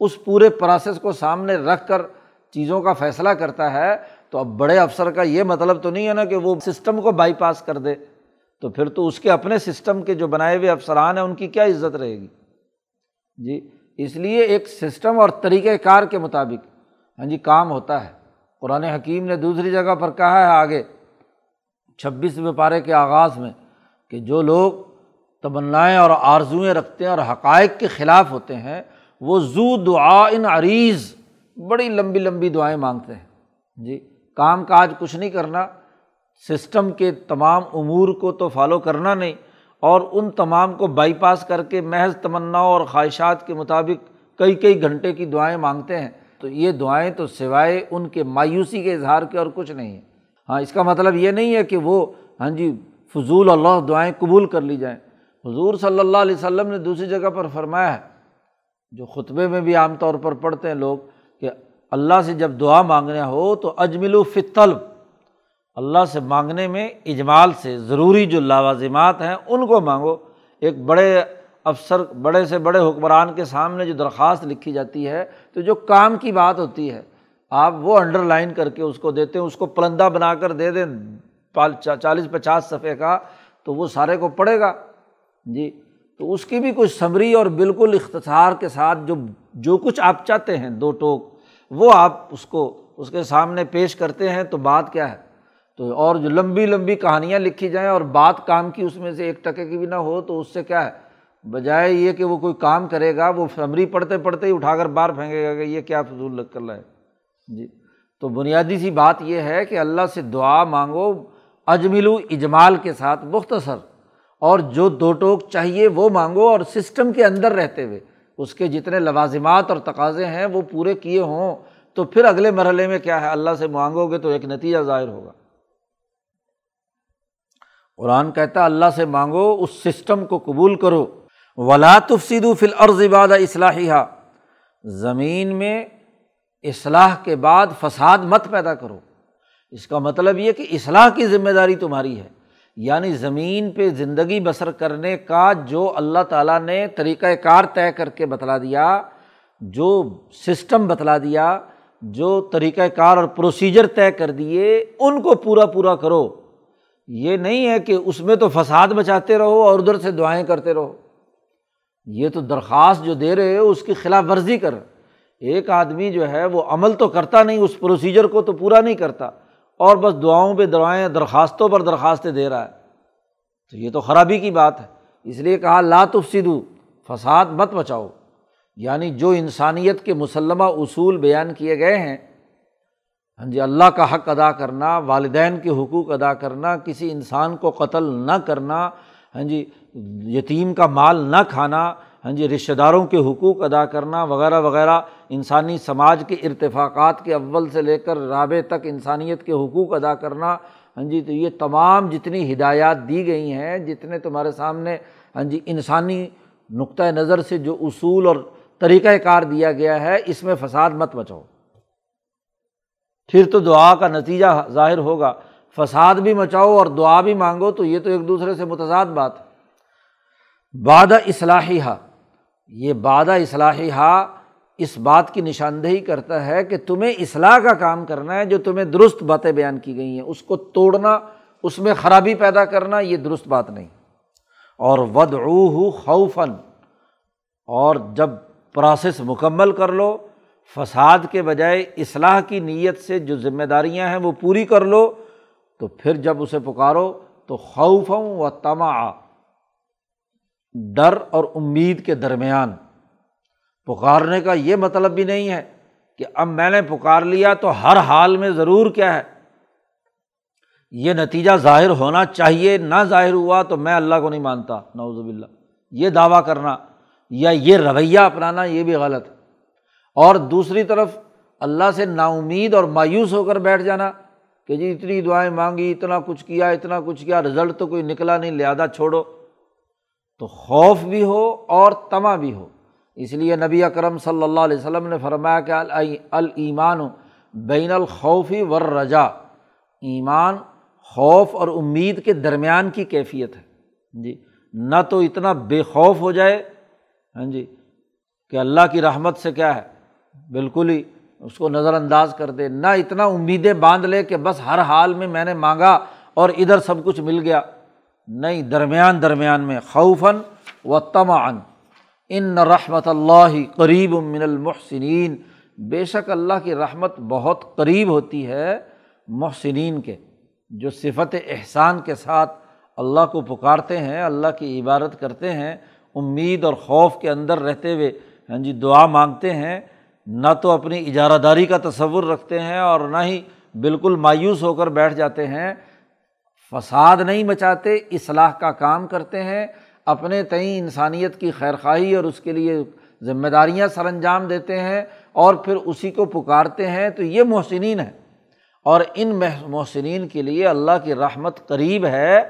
اس پورے پروسیس کو سامنے رکھ کر چیزوں کا فیصلہ کرتا ہے، تو اب بڑے افسر کا یہ مطلب تو نہیں ہے نا کہ وہ سسٹم کو بائی پاس کر دے۔ تو پھر تو اس کے اپنے سسٹم کے جو بنائے ہوئے افسران ہیں، ان کی کیا عزت رہے گی؟ جی اس لیے ایک سسٹم اور طریقۂ کار کے مطابق ہاں جی کام ہوتا ہے۔ قرآن حکیم نے دوسری جگہ پر کہا ہے آگے چھبیسویں پارے کے آغاز میں کہ جو لوگ تمنائیں اور آرزوئیں رکھتے ہیں اور حقائق کے خلاف ہوتے ہیں، وہ زو دعا ان عریض، بڑی لمبی لمبی دعائیں مانگتے ہیں۔ جی کام کاج کچھ نہیں کرنا، سسٹم کے تمام امور کو تو فالو کرنا نہیں، اور ان تمام کو بائی پاس کر کے محض تمنا اور خواہشات کے مطابق کئی کئی گھنٹے کی دعائیں مانگتے ہیں۔ تو یہ دعائیں تو سوائے ان کے مایوسی کے اظہار کے اور کچھ نہیں ہے ہاں اس کا مطلب یہ نہیں ہے کہ وہ ہاں جی فضول اللہ دعائیں قبول کر لی جائیں۔ حضور صلی اللہ علیہ وسلم نے دوسری جگہ پر فرمایا ہے، جو خطبے میں بھی عام طور پر پڑھتے ہیں لوگ، کہ اللہ سے جب دعا مانگنا ہو تو اجمل و فطلب اللہ سے مانگنے میں اجمال سے ضروری جو لوازمات ہیں ان کو مانگو۔ ایک بڑے افسر، بڑے سے بڑے حکمران کے سامنے جو درخواست لکھی جاتی ہے، تو جو کام کی بات ہوتی ہے، آپ وہ انڈر لائن کر کے اس کو دیتے ہیں، اس کو پلندہ بنا کر دے دیں چالیس پچاس صفحے کا، تو وہ سارے کو پڑے گا۔ جی تو اس کی بھی کچھ سمری اور بالکل اختصار کے ساتھ جو جو کچھ آپ چاہتے ہیں، دو ٹوک، وہ آپ اس کو، اس کے سامنے پیش کرتے ہیں، تو بات کیا ہے؟ تو اور جو لمبی لمبی کہانیاں لکھی جائیں اور بات کام کی اس میں سے ایک ٹکے کی بھی نہ ہو، تو اس سے کیا ہے؟ بجائے یہ کہ وہ کوئی کام کرے گا، وہ سمری پڑھتے پڑھتے ہی اٹھا کر باہر پھینکے گا کہ یہ کیا فضول لگ کر رہا ہے جی تو بنیادی سی بات یہ ہے کہ اللہ سے دعا مانگو اجمل و اجمال کے ساتھ، مختصر۔ اور جو دو ٹوک چاہیے وہ مانگو اور سسٹم کے اندر رہتے ہوئے۔ اس کے جتنے لوازمات اور تقاضے ہیں وہ پورے کیے ہوں، تو پھر اگلے مرحلے میں کیا ہے؟ اللہ سے مانگو گے تو ایک نتیجہ ظاہر ہوگا۔ قرآن کہتا اللہ سے مانگو، اس سسٹم کو قبول کرو۔ ولا تفسید فل عرض عباد اصلاحیہ زمین میں اصلاح کے بعد فساد مت پیدا کرو۔ اس کا مطلب یہ کہ اصلاح کی ذمہ داری تمہاری ہے۔ یعنی زمین پہ زندگی بسر کرنے کا جو اللہ تعالیٰ نے طریقۂ کار طے کر کے بتلا دیا، جو سسٹم بتلا دیا، جو طریقۂ کار اور پروسیجر طے کر دیے، ان کو پورا پورا کرو۔ یہ نہیں ہے کہ اس میں تو فساد بچاتے رہو اور ادھر سے دعائیں کرتے رہو۔ یہ تو درخواست جو دے رہے ہو، اس کی خلاف ورزی کر۔ ایک آدمی جو ہے، وہ عمل تو کرتا نہیں، اس پروسیجر کو تو پورا نہیں کرتا۔ اور بس دعاؤں پہ دعائیں درخواستوں پر درخواستیں دے رہا ہے۔ تو یہ تو خرابی کی بات ہے۔ اس لیے کہا لاتفسدو فساد مت بچاؤ یعنی جو انسانیت کے مسلمہ اصول بیان کیے گئے ہیں ہاں جی اللہ کا حق ادا کرنا، والدین کے حقوق ادا کرنا، کسی انسان کو قتل نہ کرنا ہاں جی یتیم کا مال نہ کھانا ہاں جی رشتہ داروں کے حقوق ادا کرنا، وغیرہ وغیرہ۔ انسانی سماج کے ارتفاقات کے اول سے لے کر رابع تک انسانیت کے حقوق ادا کرنا ہاں جی تو یہ تمام جتنی ہدایات دی گئی ہیں، جتنے تمہارے سامنے ہاں جی انسانی نقطۂ نظر سے جو اصول اور طریقۂ کار دیا گیا ہے، اس میں فساد مت بچاؤ پھر تو دعا کا نتیجہ ظاہر ہوگا۔ فساد بھی مچاؤ اور دعا بھی مانگو تو یہ تو ایک دوسرے سے متضاد بات۔ ہے بادہ اصلاحی ہا یہ بادہ اصلاحی ہا اس بات کی نشاندہی کرتا ہے کہ تمہیں اصلاح کا کام کرنا ہے جو تمہیں درست باتیں بیان کی گئی ہیں۔ اس کو توڑنا، اس میں خرابی پیدا کرنا، یہ درست بات نہیں۔ اور ود خوفن اور جب پروسیس مکمل کر لو، فساد کے بجائے اصلاح کی نیت سے جو ذمہ داریاں ہیں وہ پوری کر لو، تو پھر جب اسے پکارو تو خوف و تما ڈر اور امید کے درمیان۔ پکارنے کا یہ مطلب بھی نہیں ہے کہ اب میں نے پکار لیا تو ہر حال میں ضرور کیا ہے۔ یہ نتیجہ ظاہر ہونا چاہیے، نہ ظاہر ہوا تو میں اللہ کو نہیں مانتا۔ نوز باللہ۔ یہ دعویٰ کرنا یا یہ رویہ اپنانا یہ بھی غلط ہے۔ اور دوسری طرف اللہ سے نا امید اور مایوس ہو کر بیٹھ جانا کہ جی اتنی دعائیں مانگی، اتنا کچھ کیا، اتنا کچھ کیا رزلٹ تو کوئی نکلا نہیں، لہٰذا چھوڑو۔ تو خوف بھی ہو اور تما بھی ہو۔ اس لیے نبی اکرم صلی اللہ علیہ وسلم نے فرمایا کہ المان بین الخوفی ور رجا ایمان خوف اور امید کے درمیان کی کیفیت ہے۔ جی نہ تو اتنا بے خوف ہو جائے ہاں جی کہ اللہ کی رحمت سے کیا ہے، بالکل ہی اس کو نظر انداز کر دے۔ نہ اتنا امیدیں باندھ لے کہ بس ہر حال میں میں نے مانگا اور ادھر سب کچھ مل گیا۔ نہیں، درمیان درمیان میں خوفاً و تمعن ان رحمت اللہ قریب من المحسنین۔ بے شک اللہ کی رحمت بہت قریب ہوتی ہے محسنین کے، جو صفت احسان کے ساتھ اللہ کو پکارتے ہیں، اللہ کی عبادت کرتے ہیں، امید اور خوف کے اندر رہتے ہوئے ہاں جی دعا مانگتے ہیں، نہ تو اپنی اجارہ داری کا تصور رکھتے ہیں اور نہ ہی بالکل مایوس ہو کر بیٹھ جاتے ہیں۔ فساد نہیں مچاتے، اصلاح کا کام کرتے ہیں۔ اپنے تئیں انسانیت کی خیر خواہی اور اس کے لیے ذمہ داریاں سر انجام دیتے ہیں اور پھر اسی کو پکارتے ہیں، تو یہ محسنین ہے اور ان محسنین کے لیے اللہ کی رحمت قریب ہے۔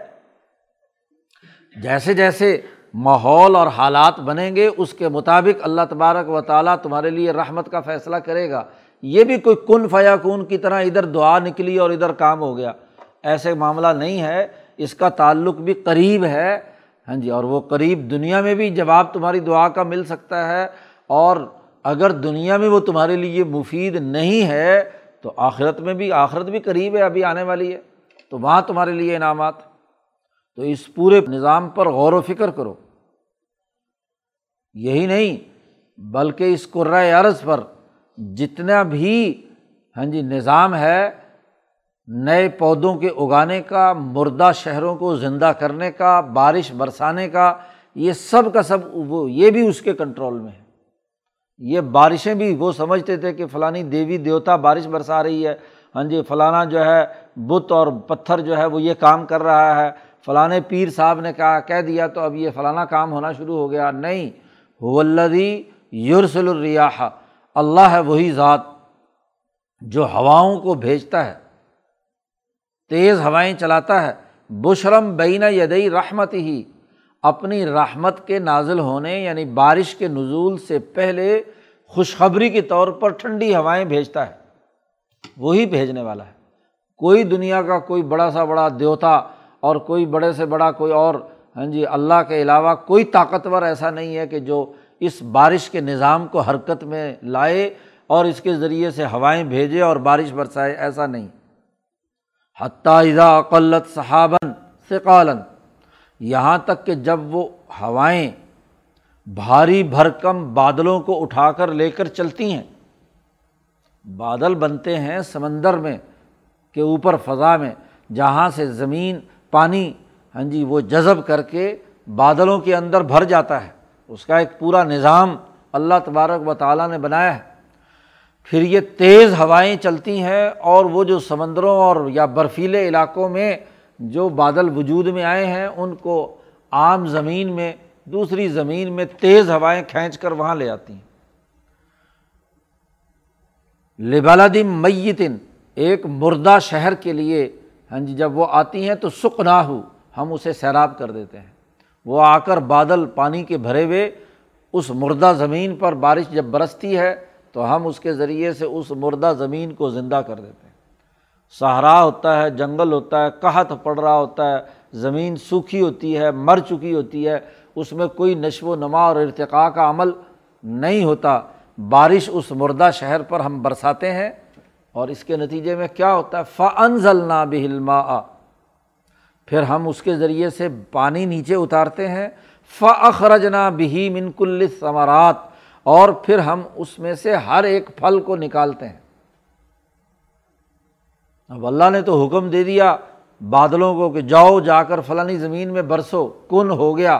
جیسے جیسے ماحول اور حالات بنیں گے، اس کے مطابق اللہ تبارک و تعالیٰ تمہارے لیے رحمت کا فیصلہ کرے گا۔ یہ بھی کوئی کن فیا کن کی طرح ادھر دعا نکلی اور ادھر کام ہو گیا۔ ایسے معاملہ نہیں ہے۔ اس کا تعلق بھی قریب ہے۔ ہاں جی اور وہ قریب دنیا میں بھی جواب تمہاری دعا کا مل سکتا ہے، اور اگر دنیا میں وہ تمہارے لیے مفید نہیں ہے، تو آخرت میں بھی، آخرت بھی قریب ہے، ابھی آنے والی ہے۔ تو وہاں تمہارے لیے انعامات۔ تو اس پورے نظام پر غور و فکر کرو۔ یہی نہیں، بلکہ اس قرۂۂ عرض پر جتنا بھی ہاں جی نظام ہے نئے پودوں کے اگانے کا، مردہ شہروں کو زندہ کرنے کا، بارش برسانے کا، یہ سب کا سب وہ، یہ بھی اس کے کنٹرول میں ہے۔ یہ بارشیں بھی وہ سمجھتے تھے کہ فلانی دیوی دیوتا بارش برسا رہی ہے۔ ہاں جی فلانا جو ہے بت اور پتھر جو ہے وہ یہ کام کر رہا ہے۔ فلاں پیر صاحب نے کہا، کہہ دیا تو اب یہ فلانا کام ہونا شروع ہو گیا۔ نہیں ولدی یورسل الریاح۔ اللہ ہے وہی ذات جو ہواؤں کو بھیجتا ہے۔ تیز ہوائیں چلاتا ہے۔ بشرم بین یدئی رحمت ہی اپنی رحمت کے نازل ہونے یعنی بارش کے نزول سے پہلے خوشخبری کے طور پر ٹھنڈی ہوائیں بھیجتا ہے۔ وہی بھیجنے والا ہے۔ کوئی دنیا کا کوئی بڑا سا بڑا دیوتا اور کوئی بڑے سے بڑا کوئی اور ہاں جی اللہ کے علاوہ کوئی طاقتور ایسا نہیں ہے کہ جو اس بارش کے نظام کو حرکت میں لائے اور اس کے ذریعے سے ہوائیں بھیجے اور بارش برسائے، ایسا نہیں۔ حتیٰ اذا اقلت صحابن ثقالن یہاں تک کہ جب وہ ہوائیں بھاری بھرکم بادلوں کو اٹھا کر لے کر چلتی ہیں، بادل بنتے ہیں سمندر میں کے اوپر فضا میں، جہاں سے زمین، پانی ہاں جی وہ جذب کر کے بادلوں کے اندر بھر جاتا ہے۔ اس کا ایک پورا نظام اللہ تبارک و تعالیٰ نے بنایا ہے۔ پھر یہ تیز ہوائیں چلتی ہیں اور وہ جو سمندروں اور یا برفیلے علاقوں میں جو بادل وجود میں آئے ہیں، ان کو عام زمین میں، دوسری زمین میں تیز ہوائیں کھینچ کر وہاں لے آتی ہیں۔ لبالدم میتن ایک مردہ شہر کے لیے ہاں جی جب وہ آتی ہیں تو سکھ نہ ہو ہم اسے سیراب کر دیتے ہیں۔ وہ آ کر بادل پانی کے بھرے ہوئے، اس مردہ زمین پر بارش جب برستی ہے تو ہم اس کے ذریعے سے اس مردہ زمین کو زندہ کر دیتے ہیں۔ سہارا ہوتا ہے، جنگل ہوتا ہے، قحط پڑ رہا ہوتا ہے، زمین سوکھی ہوتی ہے، مر چکی ہوتی ہے، اس میں کوئی نشو و نما اور ارتقاء کا عمل نہیں ہوتا۔ بارش اس مردہ شہر پر ہم برساتے ہیں اور اس کے نتیجے میں کیا ہوتا ہے؟ فن ضلع بہلما پھر ہم اس کے ذریعے سے پانی نیچے اتارتے ہیں۔ فخرجنا بہی منکل ثمرات اور پھر ہم اس میں سے ہر ایک پھل کو نکالتے ہیں۔ اب اللہ نے تو حکم دے دیا بادلوں کو کہ جاؤ، جا کر فلانی زمین میں برسو، کن ہو گیا۔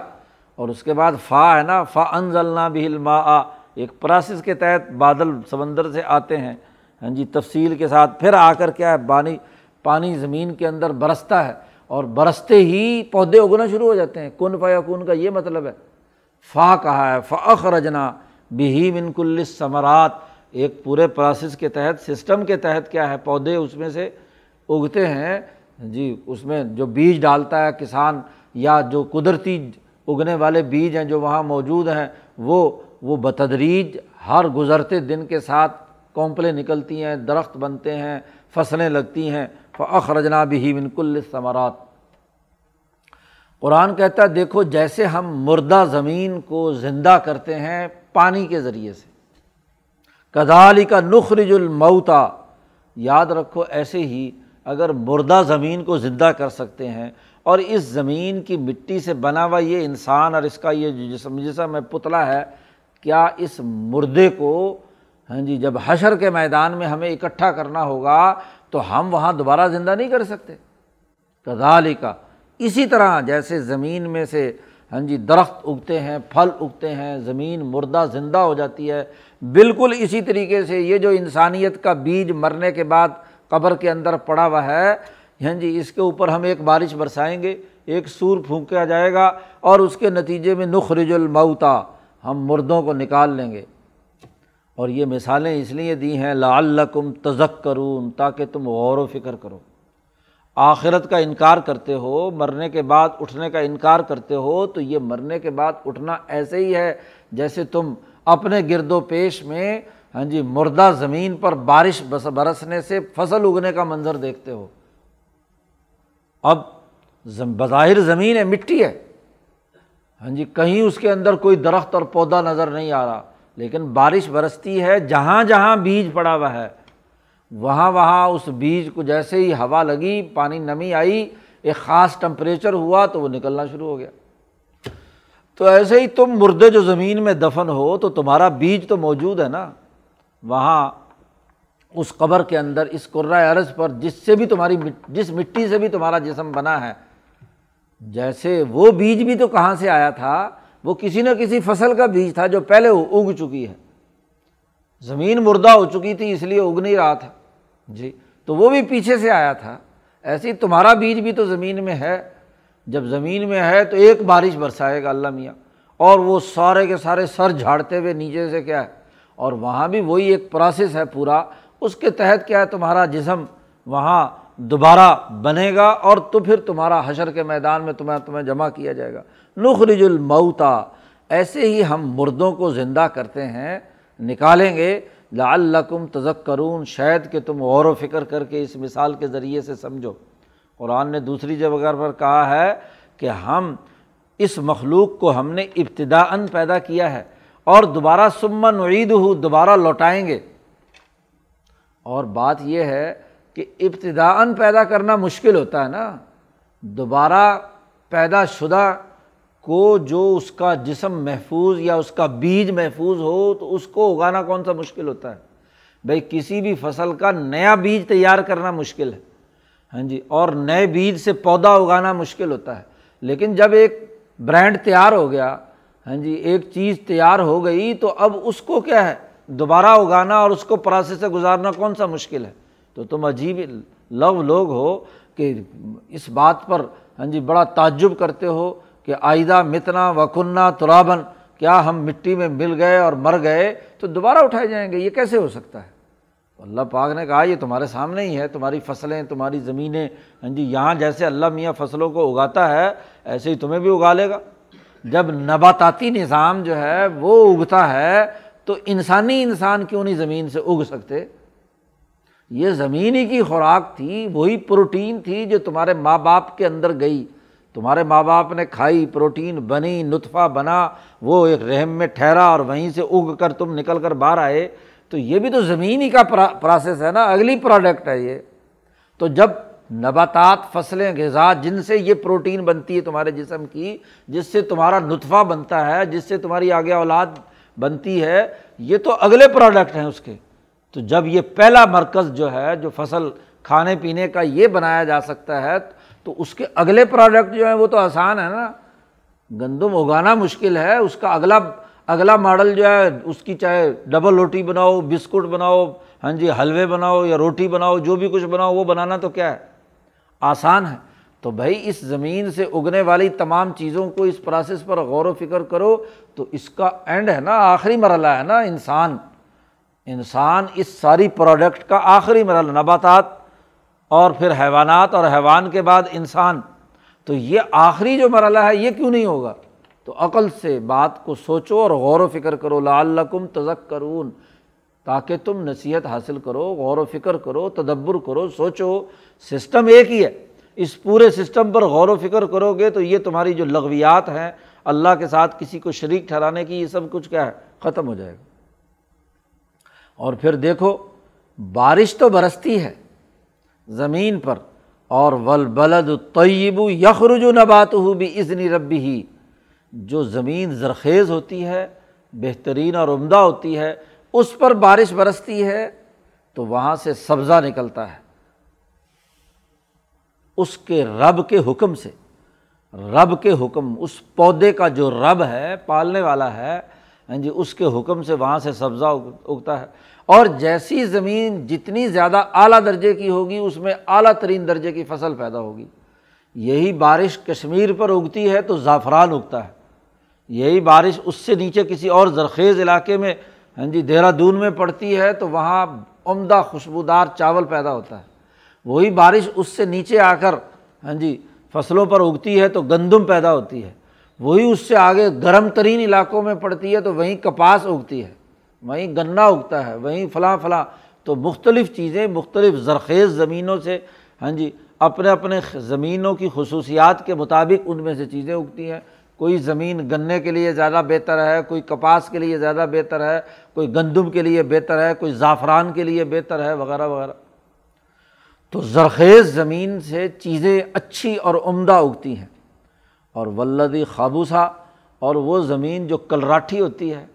اور اس کے بعد فا ہے نا، فا ان ضلع بھی علما ایک پراسس کے تحت بادل سمندر سے آتے ہیں۔ ہاں جی تفصیل کے ساتھ پھر آ کر کیا ہے، پانی پانی زمین کے اندر برستا ہے۔ اور برستے ہی پودے اگنا شروع ہو جاتے ہیں۔ کن فا یا کن کا یہ مطلب ہے۔ فا کہا ہے فعق رجنا بہی منکل ثمرات ایک پورے پروسیس کے تحت سسٹم کے تحت کیا ہے؟ پودے اس میں سے اگتے ہیں۔ جی اس میں جو بیج ڈالتا ہے کسان یا جو قدرتی اگنے والے بیج ہیں جو وہاں موجود ہیں، وہ وہ بتدریج ہر گزرتے دن کے ساتھ کونپلیں نکلتی ہیں، درخت بنتے ہیں، فصلیں لگتی ہیں۔ فخرجنا بھی منکل ثمرات قرآن کہتا ہے، دیکھو، جیسے ہم مردہ زمین کو زندہ کرتے ہیں پانی کے ذریعے سے۔ کدالی کا نخرج المعتا یاد رکھو، ایسے ہی اگر مردہ زمین کو زندہ کر سکتے ہیں اور اس زمین کی مٹی سے بنا ہوا یہ انسان اور اس کا یہ جسم جسم میں پتلا ہے، کیا اس مردے کو ہاں جی جب حشر کے میدان میں ہمیں اکٹھا کرنا ہوگا تو ہم وہاں دوبارہ زندہ نہیں کر سکتے؟ کدالی کا اسی طرح جیسے زمین میں سے ہاں جی درخت اگتے ہیں، پھل اگتے ہیں، زمین مردہ زندہ ہو جاتی ہے، بالکل اسی طریقے سے یہ جو انسانیت کا بیج مرنے کے بعد قبر کے اندر پڑا ہوا ہے ہاں جی اس کے اوپر ہم ایک بارش برسائیں گے، ایک سور پھونکا جائے گا اور اس کے نتیجے میں نخرج المعتا ہم مردوں کو نکال لیں گے۔ اور یہ مثالیں اس لیے دی ہیں، لعلکم تزک تاکہ تم غور و فکر کرو۔ آخرت کا انکار کرتے ہو، مرنے کے بعد اٹھنے کا انکار کرتے ہو، تو یہ مرنے کے بعد اٹھنا ایسے ہی ہے جیسے تم اپنے گرد و پیش میں ہاں جی مردہ زمین پر بارش برسنے سے فصل اگنے کا منظر دیکھتے ہو۔ اب بظاہر زمین ہے، مٹی ہے۔ ہاں جی کہیں اس کے اندر کوئی درخت اور پودا نظر نہیں آ رہا، لیکن بارش برستی ہے، جہاں جہاں بیج پڑا ہوا ہے۔ وہاں وہاں اس بیج کو جیسے ہی ہوا لگی، پانی نمی آئی، ایک خاص ٹمپریچر ہوا تو وہ نکلنا شروع ہو گیا۔ تو ایسے ہی تم مردے جو زمین میں دفن ہو تو تمہارا بیج تو موجود ہے نا۔ وہاں اس قبر کے اندر، اس قرۂۂ عرض پر جس سے بھی تمہاری جس مٹی سے بھی تمہارا جسم بنا ہے۔ جیسے وہ بیج بھی تو کہاں سے آیا تھا، وہ کسی نہ کسی فصل کا بیج تھا جو پہلے اگ چکی ہے۔ زمین مردہ ہو چکی تھی، اس لیے اگ نہیں رہا تھا۔ جی تو وہ بھی پیچھے سے آیا تھا۔ ایسے ہی تمہارا بیج بھی تو زمین میں ہے۔ جب زمین میں ہے تو ایک بارش برسائے گا، اللہ میاں۔ اور وہ سارے کے سارے سر جھاڑتے ہوئے نیچے سے کیا ہے؟ اور وہاں بھی وہی ایک پروسیس ہے پورا۔ اس کے تحت کیا ہے؟ تمہارا جسم وہاں دوبارہ بنے گا اور تو پھر تمہارا حشر کے میدان میں تمہیں تمہیں جمع کیا جائے گا۔ نخرج المعتا ایسے ہی ہم مردوں کو زندہ کرتے ہیں، نکالیں گے۔ لعلکم تذکرون، شاید کہ تم غور و فکر کر کے اس مثال کے ذریعے سے سمجھو۔ قرآن نے دوسری جگہ پر کہا ہے کہ ہم، اس مخلوق کو ہم نے ابتدا ان پیدا کیا ہے اور دوبارہ سمن عید ہو دوبارہ لوٹائیں گے۔ اور بات یہ ہے کہ ابتدا ان پیدا کرنا مشکل ہوتا ہے نا۔ دوبارہ پیدا شدہ کو جو اس کا جسم محفوظ یا اس کا بیج محفوظ ہو، تو اس کو اگانا کون سا مشکل ہوتا ہے؟ بھائی، کسی بھی فصل کا نیا بیج تیار کرنا مشکل ہے۔ ہاں جی اور نئے بیج سے پودا اگانا مشکل ہوتا ہے۔ لیکن جب ایک برانڈ تیار ہو گیا ہاں جی ایک چیز تیار ہو گئی، تو اب اس کو کیا ہے؟ دوبارہ اگانا اور اس کو پروسیس سے گزارنا کون سا مشکل ہے؟ تو تم عجیب لو لوگ ہو کہ اس بات پر ہاں جی بڑا تعجب کرتے ہو۔ کہ آئدہ متنا وکنہ ترابن کیا ہم مٹی میں مل گئے اور مر گئے تو دوبارہ اٹھائے جائیں گے، یہ کیسے ہو سکتا ہے؟ اللہ پاک نے کہا، یہ تمہارے سامنے ہی ہے، تمہاری فصلیں، تمہاری زمینیں۔ ہاں جی یہاں جیسے اللہ میاں فصلوں کو اگاتا ہے، ایسے ہی تمہیں بھی اگا لے گا۔ جب نباتاتی نظام جو ہے وہ اگتا ہے، تو انسانی انسان کیوں نہیں زمین سے اگ سکتے؟ یہ زمین ہی کی خوراک تھی، وہی پروٹین تھی جو تمہارے ماں باپ کے اندر گئی۔ تمہارے ماں باپ نے کھائی، پروٹین بنی، نطفہ بنا، وہ ایک رحم میں ٹھہرا اور وہیں سے اگ کر تم نکل کر باہر آئے۔ تو یہ بھی تو زمین ہی کا پروسیس ہے نا، اگلی پروڈکٹ ہے یہ۔ تو جب نباتات، فصلیں، غذا، جن سے یہ پروٹین بنتی ہے تمہارے جسم کی، جس سے تمہارا نطفہ بنتا ہے، جس سے تمہاری آگے اولاد بنتی ہے، یہ تو اگلے پروڈکٹ ہیں اس کے۔ تو جب یہ پہلا مرکز جو ہے، جو فصل کھانے پینے کا یہ بنایا جا سکتا ہے تو اس کے اگلے پروڈکٹ جو ہیں وہ تو آسان ہے نا۔ گندم اگانا مشکل ہے، اس کا اگلا اگلا ماڈل جو ہے، اس کی چاہے ڈبل روٹی بناؤ بسکٹ بناؤ ہاں جی حلوے بناؤ یا روٹی بناؤ، جو بھی کچھ بناؤ، وہ بنانا تو کیا ہے؟ آسان ہے۔ تو بھائی، اس زمین سے اگنے والی تمام چیزوں کو اس پروسیس پر غور و فکر کرو، تو اس کا اینڈ ہے نا، آخری مرحلہ ہے نا، انسان۔ انسان اس ساری پروڈکٹ کا آخری مرحلہ، نباتات۔ اور پھر حیوانات اور حیوان کے بعد انسان، تو یہ آخری جو مرحلہ ہے، یہ کیوں نہیں ہوگا؟ تو عقل سے بات کو سوچو اور غور و فکر کرو، لعلکم تزک کرون تاکہ تم نصیحت حاصل کرو، غور و فکر کرو، تدبر کرو، سوچو، سسٹم ایک ہی ہے۔ اس پورے سسٹم پر غور و فکر کرو گے تو یہ تمہاری جو لغویات ہیں، اللہ کے ساتھ کسی کو شریک ٹھہرانے کی، یہ سب کچھ کیا ہے؟ ختم ہو جائے گا۔ اور پھر دیکھو، بارش تو برستی ہے۔ زمین پر، اور ول بلد طیب یخرج نبات ہو بھی ازنی ربی ہی جو زمین زرخیز ہوتی ہے، بہترین اور عمدہ ہوتی ہے، اس پر بارش برستی ہے، تو وہاں سے سبزہ نکلتا ہے۔ اس کے رب کے حکم سے، رب کے حکم، اس پودے کا جو رب ہے، پالنے والا ہے ہاں جی اس کے حکم سے وہاں سے سبزہ اگتا ہے۔ اور جیسی زمین جتنی زیادہ اعلیٰ درجے کی ہوگی، اس میں اعلیٰ ترین درجے کی فصل پیدا ہوگی۔ یہی بارش کشمیر پر اگتی ہے تو زعفران اگتا ہے۔ یہی بارش اس سے نیچے کسی اور زرخیز علاقے میں ہاں جی دہرادون میں پڑتی ہے تو وہاں عمدہ خوشبودار چاول پیدا ہوتا ہے۔ وہی بارش اس سے نیچے آ کر ہاں جی فصلوں پر اگتی ہے تو گندم پیدا ہوتی ہے۔ وہی اس سے آگے گرم ترین علاقوں میں پڑتی ہے تو وہیں کپاس اگتی ہے۔ وہیں گنا اگتا ہے، وہیں فلاں فلاں، تو مختلف چیزیں مختلف زرخیز زمینوں سے ہاں جی اپنے اپنے زمینوں کی خصوصیات کے مطابق ان میں سے چیزیں اگتی ہیں۔ کوئی زمین گنے کے لیے زیادہ بہتر ہے، کوئی کپاس کے لیے زیادہ بہتر ہے، کوئی گندم کے لیے بہتر ہے، کوئی زعفران کے لیے بہتر ہے، وغیرہ وغیرہ۔ تو زرخیز زمین سے چیزیں اچھی اور عمدہ اگتی ہیں۔ اور ولدی خابوسا اور وہ زمین جو کلراٹھی ہوتی ہے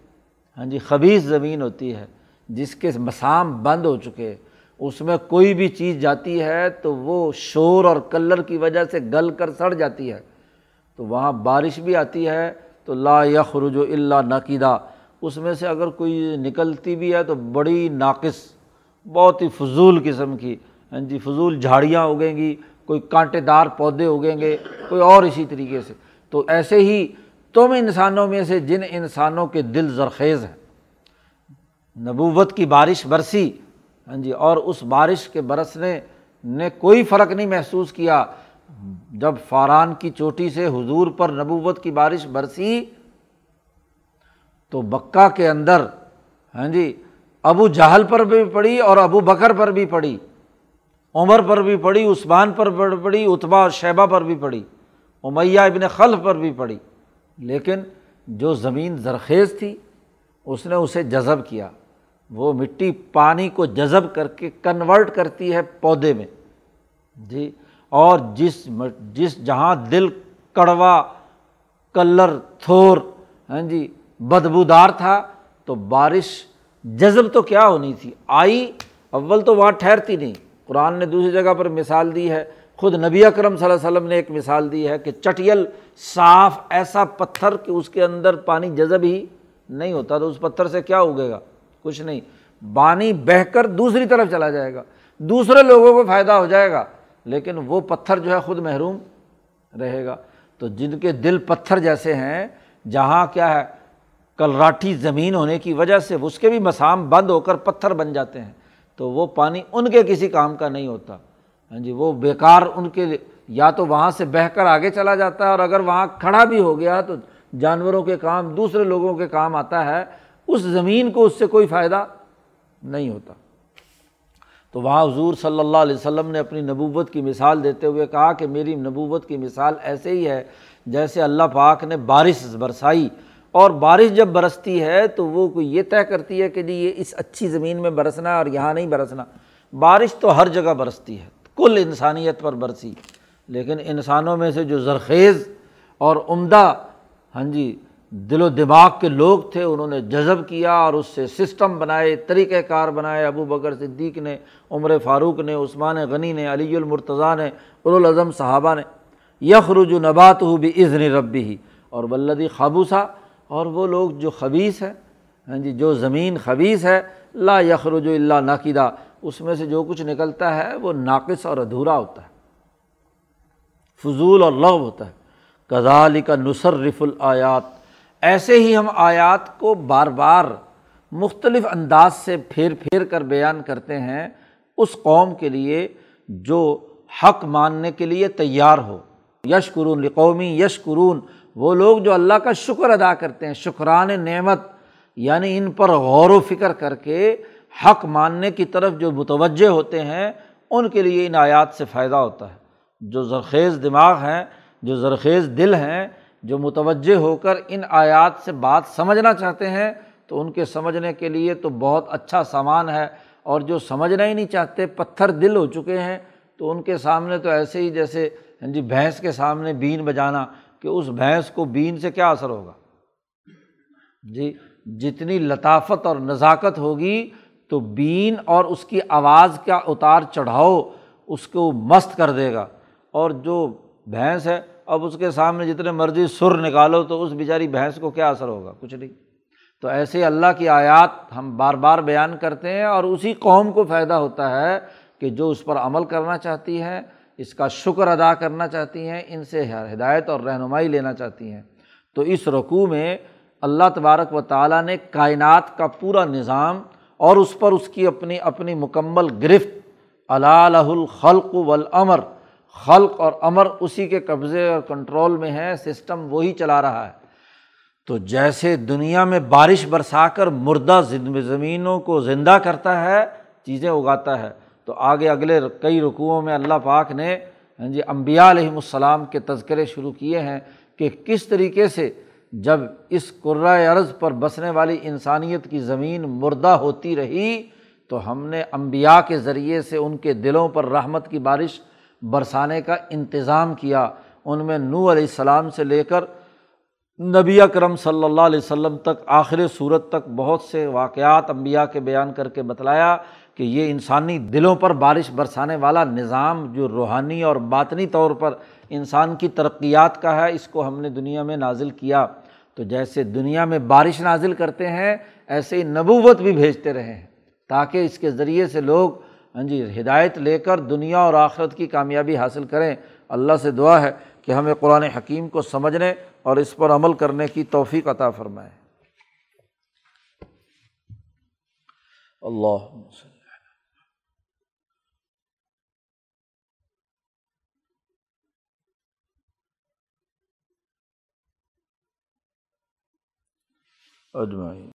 ہاں جی خبیص زمین ہوتی ہے، جس کے مسام بند ہو چکے، اس میں کوئی بھی چیز جاتی ہے تو وہ شور اور کلر کی وجہ سے گل کر سڑ جاتی ہے۔ تو وہاں بارش بھی آتی ہے، تو لا یخرج اللہ نقیدہ اس میں سے اگر کوئی نکلتی بھی ہے تو بڑی ناقص، بہت ہی فضول قسم کی۔ ہاں جی فضول جھاڑیاں اگیں گی، کوئی کانٹے دار پودے اگیں گے، کوئی اور اسی طریقے سے۔ تو ایسے ہی تم انسانوں میں سے جن انسانوں کے دل زرخیز ہیں، نبوت کی بارش برسی ہاں جی اور اس بارش کے برسنے نے کوئی فرق نہیں محسوس کیا، جب فاران کی چوٹی سے حضور پر نبوت کی بارش برسی، تو بکا کے اندر ہاں جی ابو جہل پر بھی پڑی اور ابو بکر پر بھی پڑی، عمر پر بھی پڑی، عثمان پر پڑی اتبا اور شیبہ پر بھی پڑی، امیہ ابن خلف پر بھی پڑی۔ لیکن جو زمین زرخیز تھی، اس نے اسے جذب کیا۔ وہ مٹی پانی کو جذب کر کے کنورٹ کرتی ہے پودے میں۔ جی اور جس جس جہاں دل کڑوا، کلر تھور ہاں جی بدبودار تھا، تو بارش جذب تو کیا ہونی تھی؟ آئی، اول تو وہاں ٹھہرتی نہیں۔ قرآن نے دوسری جگہ پر مثال دی ہے۔ خود نبی اکرم صلی اللہ علیہ وسلم نے ایک مثال دی ہے کہ چٹیل صاف ایسا پتھر کہ اس کے اندر پانی جذب ہی نہیں ہوتا، تو اس پتھر سے کیا اگے گا؟ کچھ نہیں۔ پانی بہہ کر دوسری طرف چلا جائے گا۔ دوسرے لوگوں کو فائدہ ہو جائے گا، لیکن وہ پتھر جو ہے خود محروم رہے گا۔ تو جن کے دل پتھر جیسے ہیں، جہاں کیا ہے، کلراٹھی زمین ہونے کی وجہ سے اس کے بھی مسام بند ہو کر پتھر بن جاتے ہیں، تو وہ پانی ان کے کسی کام کا نہیں ہوتا۔ ہاں جی وہ بیکار ان کے یا تو وہاں سے بہہ کر آگے چلا جاتا ہے اور اگر وہاں کھڑا بھی ہو گیا تو جانوروں کے کام، دوسرے لوگوں کے کام آتا ہے، اس زمین کو اس سے کوئی فائدہ نہیں ہوتا۔ تو وہاں حضور صلی اللہ علیہ وسلم نے اپنی نبوت کی مثال دیتے ہوئے کہا کہ میری نبوت کی مثال ایسے ہی ہے جیسے اللہ پاک نے بارش برسائی۔ اور بارش جب برستی ہے تو وہ کوئی یہ طے کرتی ہے کہ جی یہ اس اچھی زمین میں برسنا ہے اور یہاں نہیں برسنا۔ بارش تو ہر جگہ برستی ہے۔ کل انسانیت پر برسی۔ لیکن انسانوں میں سے جو زرخیز اور عمدہ ہاں جی دل و دماغ کے لوگ تھے، انہوں نے جذب کیا اور اس سے سسٹم بنائے طریقۂ کار بنائے۔ ابو بکر صدیق نے، عمر فاروق نے، عثمان غنی نے، علی المرتضیٰ نے الاظم صحابہ نے، یخرج و نبات ہو بھی عزن ربی ہی اور ولدی خابوسا اور وہ لوگ جو خبیص ہے ہاں جی جو زمین خبیص ہے، لا یخرج اللہ ناقدہ اس میں سے جو کچھ نکلتا ہے وہ ناقص اور ادھورا ہوتا ہے۔ فضول اور لغ ہوتا ہے۔ کزالی کا نصرف الآیات۔ ایسے ہی ہم آیات کو بار بار مختلف انداز سے پھیر پھیر کر بیان کرتے ہیں۔ اس قوم کے لیے جو حق ماننے کے لیے تیار ہو۔ یش قرون قومی یش قرون وہ لوگ جو اللہ کا شکر ادا کرتے ہیں، شکران نعمت یعنی ان پر غور و فکر کر کے حق ماننے کی طرف جو متوجہ ہوتے ہیں، ان کے لیے ان آیات سے فائدہ ہوتا ہے۔ جو زرخیز دماغ ہیں، جو زرخیز دل ہیں، جو متوجہ ہو کر ان آیات سے بات سمجھنا چاہتے ہیں، تو ان کے سمجھنے کے لیے تو بہت اچھا سامان ہے۔ اور جو سمجھنا ہی نہیں چاہتے، پتھر دل ہو چکے ہیں، تو ان کے سامنے تو ایسے ہی جیسے ہاں جی بھینس کے سامنے بین بجانا کہ اس بھینس کو بین سے کیا اثر ہوگا؟ جی جتنی لطافت اور نزاکت ہوگی تو بین اور اس کی آواز کا اتار چڑھاؤ، اس کو مست کر دے گا۔ اور جو بھینس ہے، اب اس کے سامنے جتنے مرضی سر نکالو تو اس بیچاری بھینس کو کیا اثر ہوگا؟ کچھ نہیں۔ تو ایسے اللہ کی آیات ہم بار بار بیان کرتے ہیں اور اسی قوم کو فائدہ ہوتا ہے کہ جو اس پر عمل کرنا چاہتی ہے اس کا شکر ادا کرنا چاہتی ہیں، ان سے ہدایت اور رہنمائی لینا چاہتی ہیں۔ تو اس رقوع میں اللہ تبارک و تعالیٰ نے کائنات کا پورا نظام اور اس پر اس کی اپنی اپنی مکمل گرفت اللہ الخلق والامر، خلق اور امر اسی کے قبضے اور کنٹرول میں ہے سسٹم وہی چلا رہا ہے۔ تو جیسے دنیا میں بارش برسا کر مردہ زمینوں کو زندہ کرتا ہے، چیزیں اگاتا ہے۔ تو آگے اگلے کئی رقوؤں میں اللہ پاک نے ہاں جی امبیا علیہم السلام کے تذکرے شروع کیے ہیں کہ کس طریقے سے جب اس قرۂۂ عرض پر بسنے والی انسانیت کی زمین مردہ ہوتی رہی، تو ہم نے امبیا کے ذریعے سے ان کے دلوں پر رحمت کی بارش برسانے کا انتظام کیا۔ ان میں نو علیہ السلام سے لے کر نبی کرم صلی اللہ علیہ وسلم تک، آخر صورت تک بہت سے واقعات امبیا کے بیان کر کے بتلایا کہ یہ انسانی دلوں پر بارش برسانے والا نظام جو روحانی اور باطنی طور پر انسان کی ترقیات کا ہے، اس کو ہم نے دنیا میں نازل کیا۔ تو جیسے دنیا میں بارش نازل کرتے ہیں، ایسے ہی نبوت بھی بھیجتے رہے ہیں۔ تاکہ اس کے ذریعے سے لوگ ہاں جی ہدایت لے کر دنیا اور آخرت کی کامیابی حاصل کریں۔ اللہ سے دعا ہے کہ ہمیں قرآن حکیم کو سمجھنے اور اس پر عمل کرنے کی توفیق عطا فرمائے۔ اللہ اجمائی